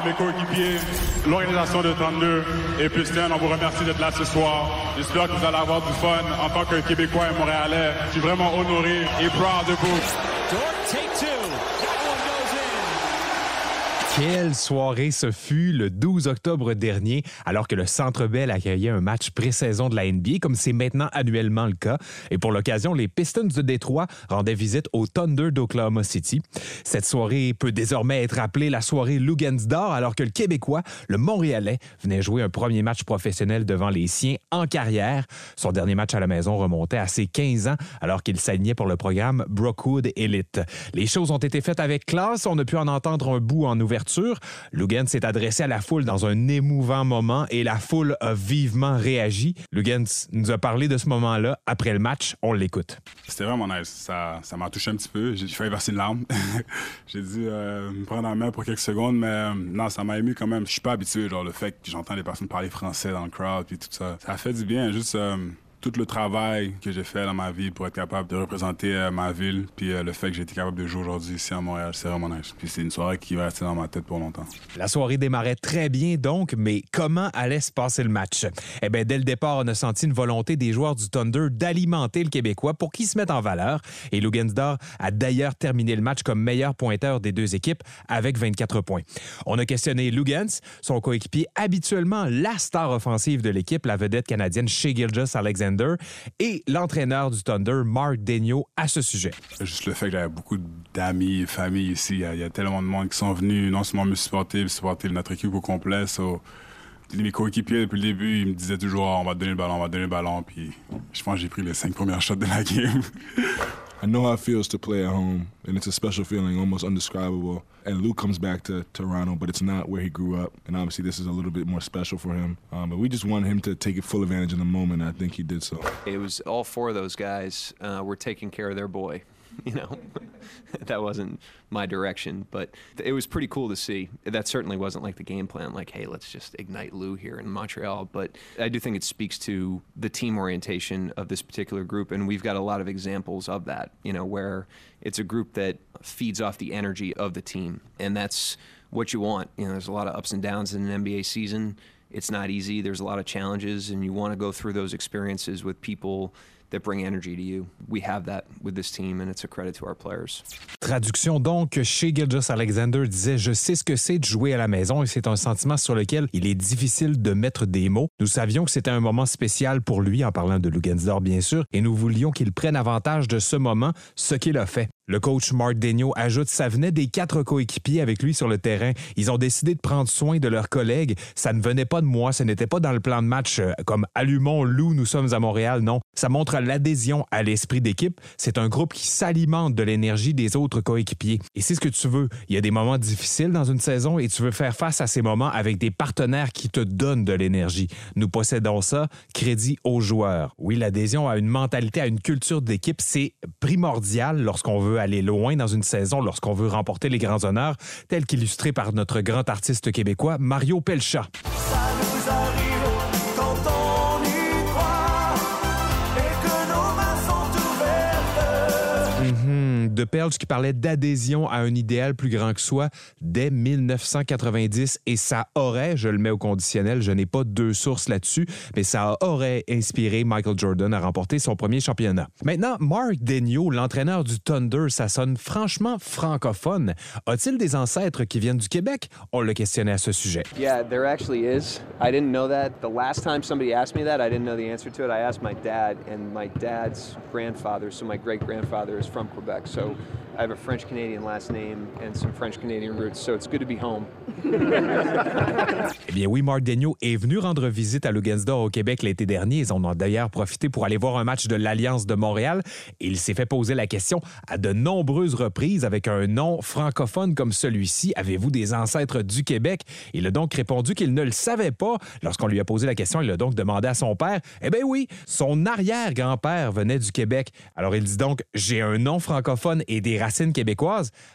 Mes coéquipiers, l'organisation de 32 et Pustin, on vous remercie d'être là ce soir. J'espère que vous allez avoir du fun en tant que Québécois et Montréalais. Je suis vraiment honoré et proud de vous. Dort, take two. That one goes in. Quelle soirée ce fut le 12 octobre dernier, alors que le Centre Bell accueillait un match pré-saison de la NBA, comme c'est maintenant annuellement le cas. Et pour l'occasion, les Pistons de Détroit rendaient visite au Thunder d'Oklahoma City. Cette soirée peut désormais être appelée la soirée Lugansdor, alors que le Québécois, le Montréalais, venait jouer un premier match professionnel devant les siens en carrière. Son dernier match à la maison remontait à ses 15 ans, alors qu'il s'alignait pour le programme Brookwood Elite. Les choses ont été faites avec classe. On a pu en entendre un bout en ouverture. Lugans s'est adressé à la foule dans un émouvant moment et la foule a vivement réagi. Lugans nous a parlé de ce moment-là. Après le match, on l'écoute. C'était vraiment nice. Ça, ça m'a touché un petit peu. J'ai failli verser une larme. J'ai dû euh, me prendre en main pour quelques secondes, mais euh, non, ça m'a ému quand même. Je suis pas habitué, genre le fait que j'entends des personnes parler français dans le crowd puis tout ça. Ça fait du bien. Juste euh, tout le travail que j'ai fait dans ma vie pour être capable de représenter euh, ma ville, puis euh, le fait que j'ai été capable de jouer aujourd'hui ici à Montréal, c'est vraiment nice. Puis c'est une soirée qui va rester dans ma tête pour longtemps. La soirée démarrait très bien donc, mais comment allait se passer le match? Eh bien, dès le départ, on a senti une volonté des joueurs du Thunder d'alimenter le Québécois pour qu'il se mette en valeur. Et Lugansdor a d'ailleurs terminé le match comme meilleur pointeur des deux équipes avec 24 points. On a questionné Lugans, son coéquipier habituellement la star offensive de l'équipe, la vedette canadienne Shea Gilgis Alexander, et l'entraîneur du Thunder, Mark Daigneault, à ce sujet. Juste le fait que j'avais beaucoup d'amis, famille ici. Il y, a, y a tellement de monde qui sont venus non seulement me supporter, mais supporter notre équipe au complet. So, mes coéquipiers, depuis le début, ils me disaient toujours on va te donner le ballon, on va te donner le ballon. Puis je pense que j'ai pris les cinq premières shots de la game. I know how it feels to play at home, and it's a special feeling, almost indescribable. And Luke comes back to Toronto, but it's not where he grew up. And obviously, this is a little bit more special for him. Um, but we just want him to take full advantage of the moment, I think he did so. It was all four of those guys uh, were taking care of their boy. you know, that wasn't my direction, but it was pretty cool to see. That certainly wasn't like the game plan, like, hey, let's just ignite Lou here in Montreal. But I do think it speaks to the team orientation of this particular group, and we've got a lot of examples of that, you know, where it's a group that feeds off the energy of the team, and that's what you want. You know, there's a lot of ups and downs in an NBA season. It's not easy. There's a lot of challenges, and you want to go through those experiences with people that bring energy to you. We have that with this team, and it's a credit to our players. Traduction donc, chez Gilgis Alexander disait Je sais ce que c'est de jouer à la maison et c'est un sentiment sur lequel il est difficile de mettre des mots. Nous savions que c'était un moment spécial pour lui, en parlant de Lugansdor bien sûr, et nous voulions qu'il prenne avantage de ce moment, ce qu'il a fait. Le coach Mark Denio ajoute ça venait des quatre coéquipiers avec lui sur le terrain. Ils ont décidé de prendre soin de leurs collègues. Ça ne venait pas de moi, ce n'était pas dans le plan de match euh, comme allumons loup, nous sommes à Montréal. Non, ça montre l'adhésion à l'esprit d'équipe. C'est un groupe qui s'alimente de l'énergie des autres coéquipiers. Et c'est ce que tu veux. Il y a des moments difficiles dans une saison et tu veux faire face à ces moments avec des partenaires qui te donnent de l'énergie. Nous possédons ça. Crédit aux joueurs. Oui, l'adhésion à une mentalité, à une culture d'équipe, c'est primordial lorsqu'on veut aller loin dans une saison lorsqu'on veut remporter les grands honneurs, tel qu'illustré par notre grand artiste québécois Mario Pelcha. De Pelch qui parlait d'adhésion à un idéal plus grand que soi dès 1990 et ça aurait, je le mets au conditionnel, je n'ai pas deux sources là-dessus, mais ça aurait inspiré Michael Jordan à remporter son premier championnat. Maintenant, Mark Denio, l'entraîneur du Thunder, ça sonne franchement francophone. A-t-il des ancêtres qui viennent du Québec? On le questionnait à ce sujet. Yeah, there actually is. I didn't know that. The last time somebody asked me that, I didn't know the answer to it. I asked my dad, and my dad's grandfather, so my great grandfather, is from Quebec. So I have a French Canadian last name and some French Canadian roots, so it's good to be home. eh bien oui, Mark Daigneault est venu rendre visite à Lugansdor au Québec l'été dernier. Ils en ont d'ailleurs profité pour aller voir un match de l'Alliance de Montréal. Il s'est fait poser la question à de nombreuses reprises avec un nom francophone comme celui-ci. Avez-vous des ancêtres du Québec? Il a donc répondu qu'il ne le savait pas. Lorsqu'on lui a posé la question, il a donc demandé à son père. Eh bien oui, son arrière-grand-père venait du Québec. Alors il dit donc, j'ai un nom francophone et des racines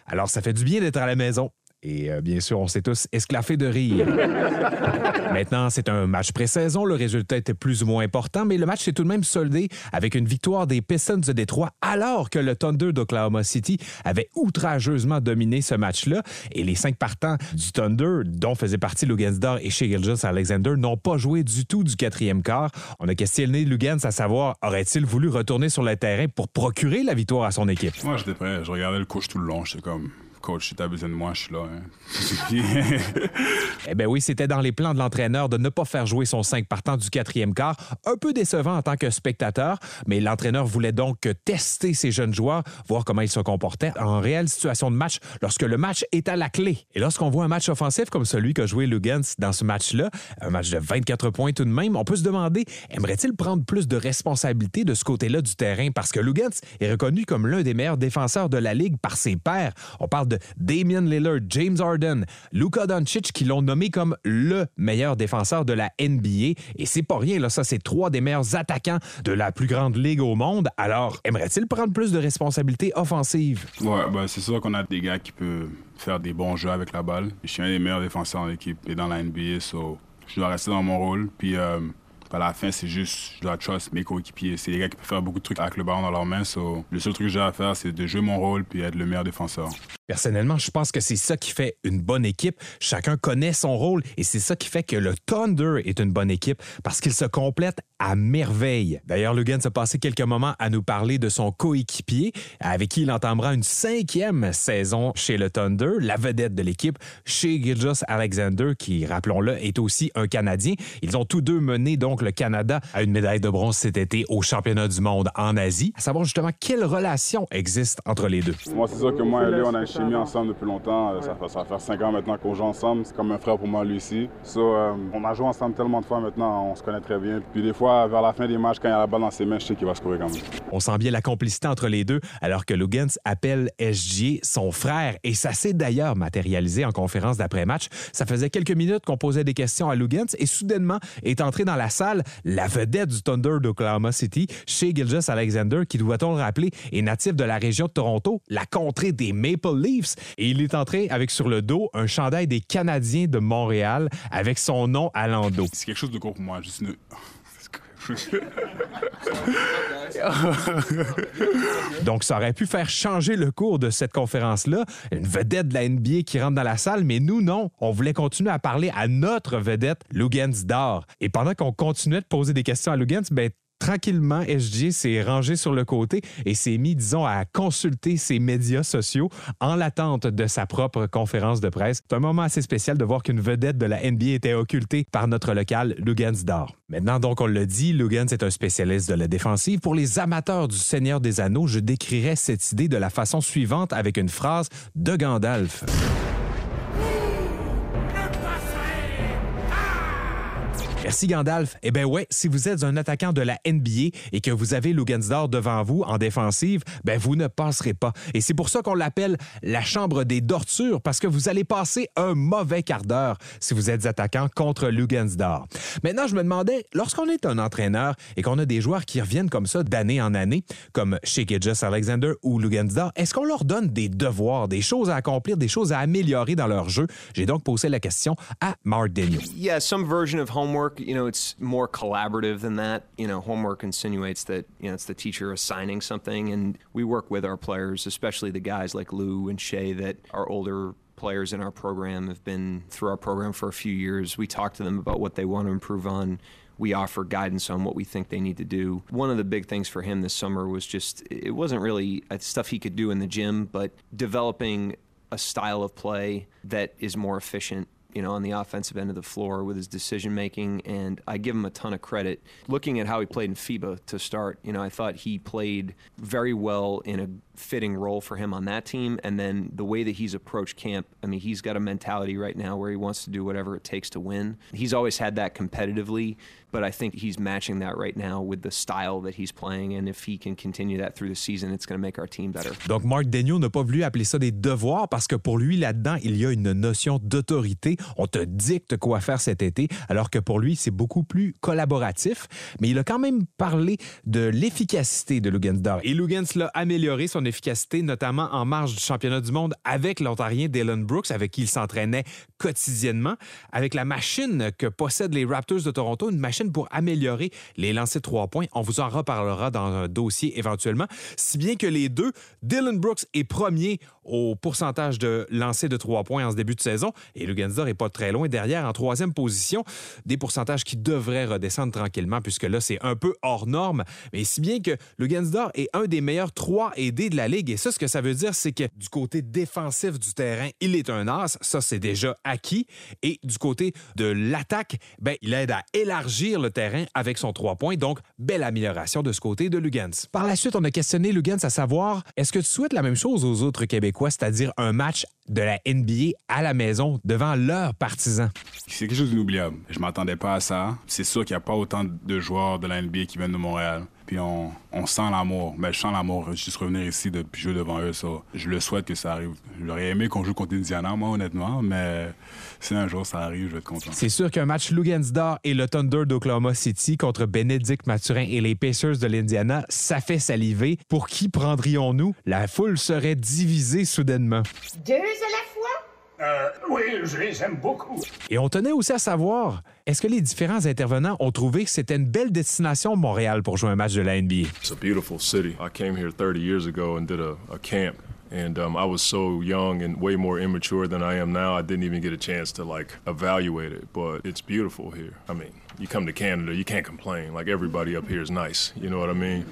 Alors ça fait du bien d'être à la maison. Et euh, bien sûr, on s'est tous esclaffés de rire. Maintenant, c'est un match pré-saison. Le résultat était plus ou moins important, mais le match s'est tout de même soldé avec une victoire des Pistons de Détroit alors que le Thunder d'Oklahoma City avait outrageusement dominé ce match-là. Et les cinq partants du Thunder, dont faisait partie Lugansdor et Shea Alexander, n'ont pas joué du tout du quatrième quart. On a questionné Lugans à savoir, aurait-il voulu retourner sur le terrain pour procurer la victoire à son équipe? Moi, j'étais prêt. Je regardais le coach tout le long. J'étais comme, coach, je suis là. Hein. eh bien oui, c'était dans les plans de l'entraîneur de ne pas faire jouer son 5 partant du quatrième quart. Un peu décevant en tant que spectateur, mais l'entraîneur voulait donc tester ses jeunes joueurs, voir comment ils se comportaient en réelle situation de match lorsque le match est à la clé. Et lorsqu'on voit un match offensif comme celui qu'a joué Lugans dans ce match-là, un match de 24 points tout de même, on peut se demander, aimerait-il prendre plus de responsabilité de ce côté-là du terrain? Parce que Lugans est reconnu comme l'un des meilleurs défenseurs de la Ligue par ses pairs. On parle de Damian Lillard, James Harden, Luka Doncic qui l'ont nommé comme le meilleur défenseur de la NBA. Et c'est pas rien, là, ça, c'est trois des meilleurs attaquants de la plus grande ligue au monde. Alors, aimerait-il prendre plus de responsabilités offensives? Ouais, ben, c'est sûr qu'on a des gars qui peuvent faire des bons jeux avec la balle. Je suis un des meilleurs défenseurs en équipe et dans la NBA, so je dois rester dans mon rôle. Puis, euh, à la fin, c'est juste, je dois trust mes coéquipiers. C'est des gars qui peuvent faire beaucoup de trucs avec le ballon dans leurs mains. So, le seul truc que j'ai à faire, c'est de jouer mon rôle puis être le meilleur défenseur. Personnellement, je pense que c'est ça qui fait une bonne équipe. Chacun connaît son rôle et c'est ça qui fait que le Thunder est une bonne équipe parce qu'il se complète à merveille. D'ailleurs, Lugan s'est passé quelques moments à nous parler de son coéquipier avec qui il entamera une cinquième saison chez le Thunder, la vedette de l'équipe, chez Gilgis Alexander, qui, rappelons-le, est aussi un Canadien. Ils ont tous deux mené donc le Canada à une médaille de bronze cet été au championnat du monde en Asie. À savoir justement quelle relation existe entre les deux. Moi, c'est que moi a s'est mis ensemble depuis longtemps. Euh, ça, fait, ça va faire cinq ans maintenant qu'on joue ensemble. C'est comme un frère pour moi, lui aussi. Euh, on a joué ensemble tellement de fois maintenant, on se connaît très bien. Puis des fois, vers la fin des matchs, quand il a la balle dans ses mains, je sais qu'il va scorer quand même. On sent bien la complicité entre les deux, alors que Lugans appelle SG son frère. Et ça s'est d'ailleurs matérialisé en conférence d'après-match. Ça faisait quelques minutes qu'on posait des questions à Lugans et soudainement est entré dans la salle la vedette du Thunder d'Oklahoma City, chez Gilgis Alexander, qui, doit-on le rappeler, est natif de la région de Toronto, la contrée des Maple Leafs. Et il est entré avec sur le dos un chandail des Canadiens de Montréal avec son nom à l'endos. C'est quelque chose de gros pour moi. Juste une... Donc, ça aurait pu faire changer le cours de cette conférence-là. Une vedette de la NBA qui rentre dans la salle, mais nous, non. On voulait continuer à parler à notre vedette, Lugans d'or. Et pendant qu'on continuait de poser des questions à Lugans, ben, tranquillement, SG s'est rangé sur le côté et s'est mis, disons, à consulter ses médias sociaux en l'attente de sa propre conférence de presse. C'est un moment assez spécial de voir qu'une vedette de la NBA était occultée par notre local Lugans d'or. Maintenant, donc, on le dit, Lugans est un spécialiste de la défensive. Pour les amateurs du Seigneur des Anneaux, je décrirais cette idée de la façon suivante avec une phrase de Gandalf. Merci Gandalf. Eh bien ouais, si vous êtes un attaquant de la NBA et que vous avez Lugansdor devant vous en défensive, ben vous ne passerez pas. Et c'est pour ça qu'on l'appelle la chambre des dortures parce que vous allez passer un mauvais quart d'heure si vous êtes attaquant contre Lugansdor. Maintenant, je me demandais, lorsqu'on est un entraîneur et qu'on a des joueurs qui reviennent comme ça d'année en année, comme chez Alexander ou Lugansdor, est-ce qu'on leur donne des devoirs, des choses à accomplir, des choses à améliorer dans leur jeu? J'ai donc posé la question à Mark Daniel. Yeah, some version of homework you know, it's more collaborative than that. You know, homework insinuates that, you know, it's the teacher assigning something. And we work with our players, especially the guys like Lou and Shay that are older players in our program have been through our program for a few years. We talk to them about what they want to improve on. We offer guidance on what we think they need to do. One of the big things for him this summer was just, it wasn't really uh, stuff he could do in the gym, but developing a style of play that is more efficient you know, on the offensive end of the floor with his decision making, and I give him a ton of credit. Looking at how he played in FIBA to start, you know, I thought he played very well in a fitting role for him on that team. And then the way that he's approached camp, I mean, he's got a mentality right now where he wants to do whatever it takes to win. He's always had that competitively, but I think he's matching that right now with the style that he's playing. And if he can continue that through the season, it's going to make our team better. Donc, Mark Daniel n'a pas voulu appeler ça des devoirs parce que pour lui, là-dedans, il y a une notion d'autorité. On te dicte quoi faire cet été, alors que pour lui, c'est beaucoup plus collaboratif. Mais il a quand même parlé de l'efficacité de Lugansdor. Et Lugans l'a amélioré son efficacité, notamment en marge du championnat du monde avec l'Ontarien Dylan Brooks, avec qui il s'entraînait quotidiennement, avec la machine que possèdent les Raptors de Toronto, une machine pour améliorer les lancers de trois points. On vous en reparlera dans un dossier éventuellement. Si bien que les deux, Dylan Brooks est premier au pourcentage de lancers de trois points en ce début de saison et Lugansdor est pas très loin derrière en troisième position. Des pourcentages qui devraient redescendre tranquillement puisque là, c'est un peu hors norme. Mais si bien que Lugansdor est un des meilleurs 3 et D de la Ligue. Et ça, ce que ça veut dire, c'est que du côté défensif du terrain, il est un as. Ça, c'est déjà acquis. Et du côté de l'attaque, ben, il aide à élargir le terrain avec son 3 points. Donc, belle amélioration de ce côté de Lugans. Par la suite, on a questionné Lugans à savoir est-ce que tu souhaites la même chose aux autres Québécois, c'est-à-dire un match de la NBA à la maison devant leurs partisans? C'est quelque chose d'inoubliable. Je m'attendais pas à ça. C'est sûr qu'il n'y a pas autant de joueurs de la NBA qui viennent de Montréal. Puis on, on sent l'amour. Mais ben, je sens l'amour juste revenir ici de jouer devant eux. Ça. Je le souhaite que ça arrive. J'aurais aimé qu'on joue contre Indiana, moi, honnêtement. Mais si un jour ça arrive, je vais être content. C'est sûr qu'un match Lugansdor et le Thunder d'Oklahoma City contre Bénédicte Mathurin et les Pacers de l'Indiana, ça fait saliver. Pour qui prendrions-nous? La foule serait divisée soudainement. Deux à la? Euh, oui, je les aime beaucoup. Et on tenait aussi à savoir, est-ce que les différents intervenants ont trouvé que c'était une belle destination Montréal pour jouer un match de la NBA? It's a beautiful city. I came here 30 years ago and did a, a camp. And um, I was so young and way more immature than I am now. I didn't even get a chance to like evaluate it. But it's beautiful here. I mean, you come to Canada, you can't complain. Like everybody up here is nice. You know what I mean?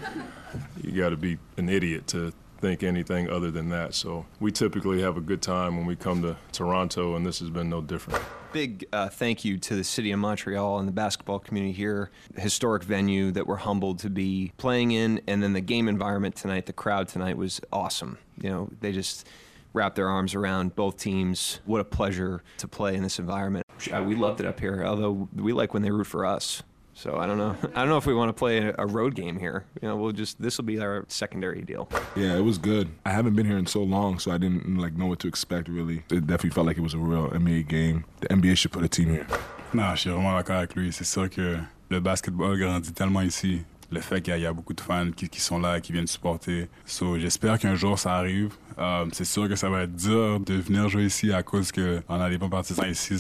You got to be an idiot to think anything other than that. So we typically have a good time when we come to Toronto, and this has been no different. Big uh, thank you to the city of Montreal and the basketball community here. Historic venue that we're humbled to be playing in, and then the game environment tonight. The crowd tonight was awesome. You know, they just wrap their arms around both teams. What a pleasure to play in this environment. Uh, we loved it up here, although we like when they root for us. So I don't know. I don't know if we want to play a road game here. You know, we'll just this will be our secondary deal. Yeah, it was good. I haven't been here in so long, so I didn't like know what to expect. Really, it definitely felt like it was a real NBA game. The NBA should put a team here. Non, je suis vraiment d'accord avec lui. C'est sûr que le basketball grandit tellement ici. Le fait qu'il y, a beaucoup de fans qui, sont là, qui viennent supporter. So, j'espère qu'un jour ça arrive. Um, c'est sûr que ça va être dur de venir jouer ici à cause qu'on a des bons partisans ici,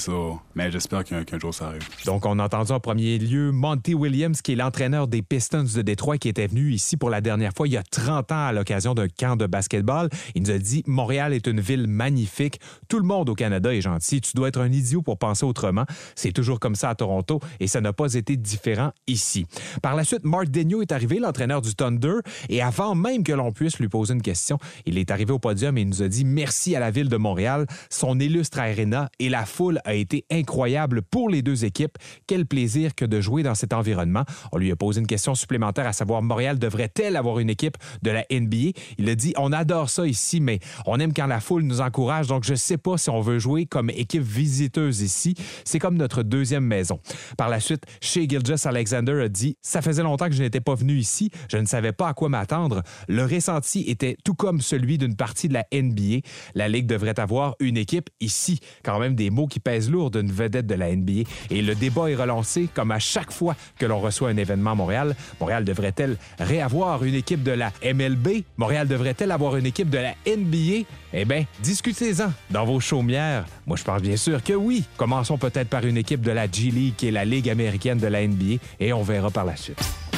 mais j'espère qu'un qu jour ça arrive. Donc, on a entendu en premier lieu Monty Williams, qui est l'entraîneur des Pistons de Détroit, qui était venu ici pour la dernière fois il y a 30 ans à l'occasion d'un camp de basketball. Il nous a dit Montréal est une ville magnifique. Tout le monde au Canada est gentil. Tu dois être un idiot pour penser autrement. C'est toujours comme ça à Toronto et ça n'a pas été différent ici. Par la suite, Mark Est arrivé, l'entraîneur du Thunder, et avant même que l'on puisse lui poser une question, il est arrivé au podium et il nous a dit merci à la ville de Montréal, son illustre arena et la foule a été incroyable pour les deux équipes. Quel plaisir que de jouer dans cet environnement. On lui a posé une question supplémentaire à savoir Montréal devrait-elle avoir une équipe de la NBA Il a dit on adore ça ici mais on aime quand la foule nous encourage donc je sais pas si on veut jouer comme équipe visiteuse ici, c'est comme notre deuxième maison. Par la suite, chez Gilgis Alexander a dit ça faisait longtemps que je n'étais pas venu ici, je ne savais pas à quoi m'attendre. Le ressenti était tout comme celui d'une partie de la NBA. La Ligue devrait avoir une équipe ici. Quand même des mots qui pèsent lourd d'une vedette de la NBA. Et le débat est relancé comme à chaque fois que l'on reçoit un événement à Montréal. Montréal devrait-elle réavoir une équipe de la MLB? Montréal devrait-elle avoir une équipe de la NBA? Eh bien, discutez-en dans vos chaumières. Moi, je pense bien sûr que oui. Commençons peut-être par une équipe de la G League, qui est la Ligue américaine de la NBA, et on verra par la suite.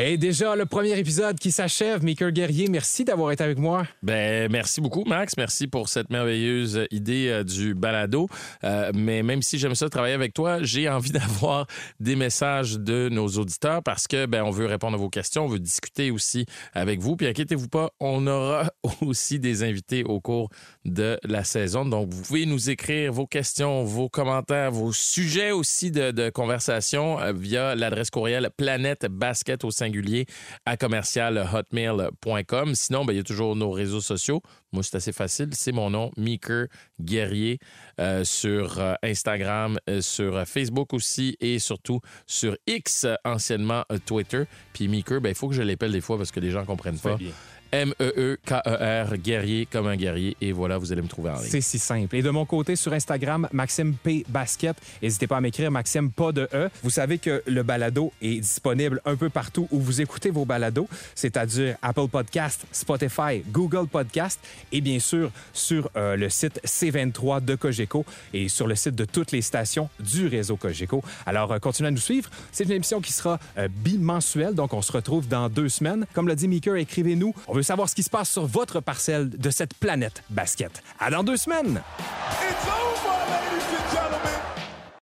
Et déjà, le premier épisode qui s'achève. Maker Guerrier, merci d'avoir été avec moi. Ben, merci beaucoup, Max. Merci pour cette merveilleuse idée euh, du balado. Euh, mais même si j'aime ça travailler avec toi, j'ai envie d'avoir des messages de nos auditeurs parce que, ben, on veut répondre à vos questions, on veut discuter aussi avec vous. Puis inquiétez-vous pas, on aura aussi des invités au cours de la saison. Donc, vous pouvez nous écrire vos questions, vos commentaires, vos sujets aussi de, de conversation euh, via l'adresse courriel planète basket au singulier à commercial hotmail.com. Sinon, ben, il y a toujours nos réseaux sociaux. Moi, c'est assez facile. C'est mon nom, Meeker Guerrier, euh, sur euh, Instagram, sur Facebook aussi et surtout sur X, anciennement Twitter. Puis Meeker, ben, il faut que je l'appelle des fois parce que les gens ne comprennent pas. M-E-E-K-E-R, guerrier comme un guerrier. Et voilà, vous allez me trouver en ligne. C'est si simple. Et de mon côté, sur Instagram, Maxime P. Basket. N'hésitez pas à m'écrire Maxime pas de E. Vous savez que le balado est disponible un peu partout où vous écoutez vos balados, c'est-à-dire Apple Podcast, Spotify, Google Podcast et bien sûr sur euh, le site C23 de Cogeco et sur le site de toutes les stations du réseau Cogeco. Alors, euh, continuez à nous suivre. C'est une émission qui sera euh, bimensuelle, donc on se retrouve dans deux semaines. Comme l'a dit Meeker, écrivez-nous. Veut savoir ce qui se passe sur votre parcelle de cette planète basket. À dans deux semaines!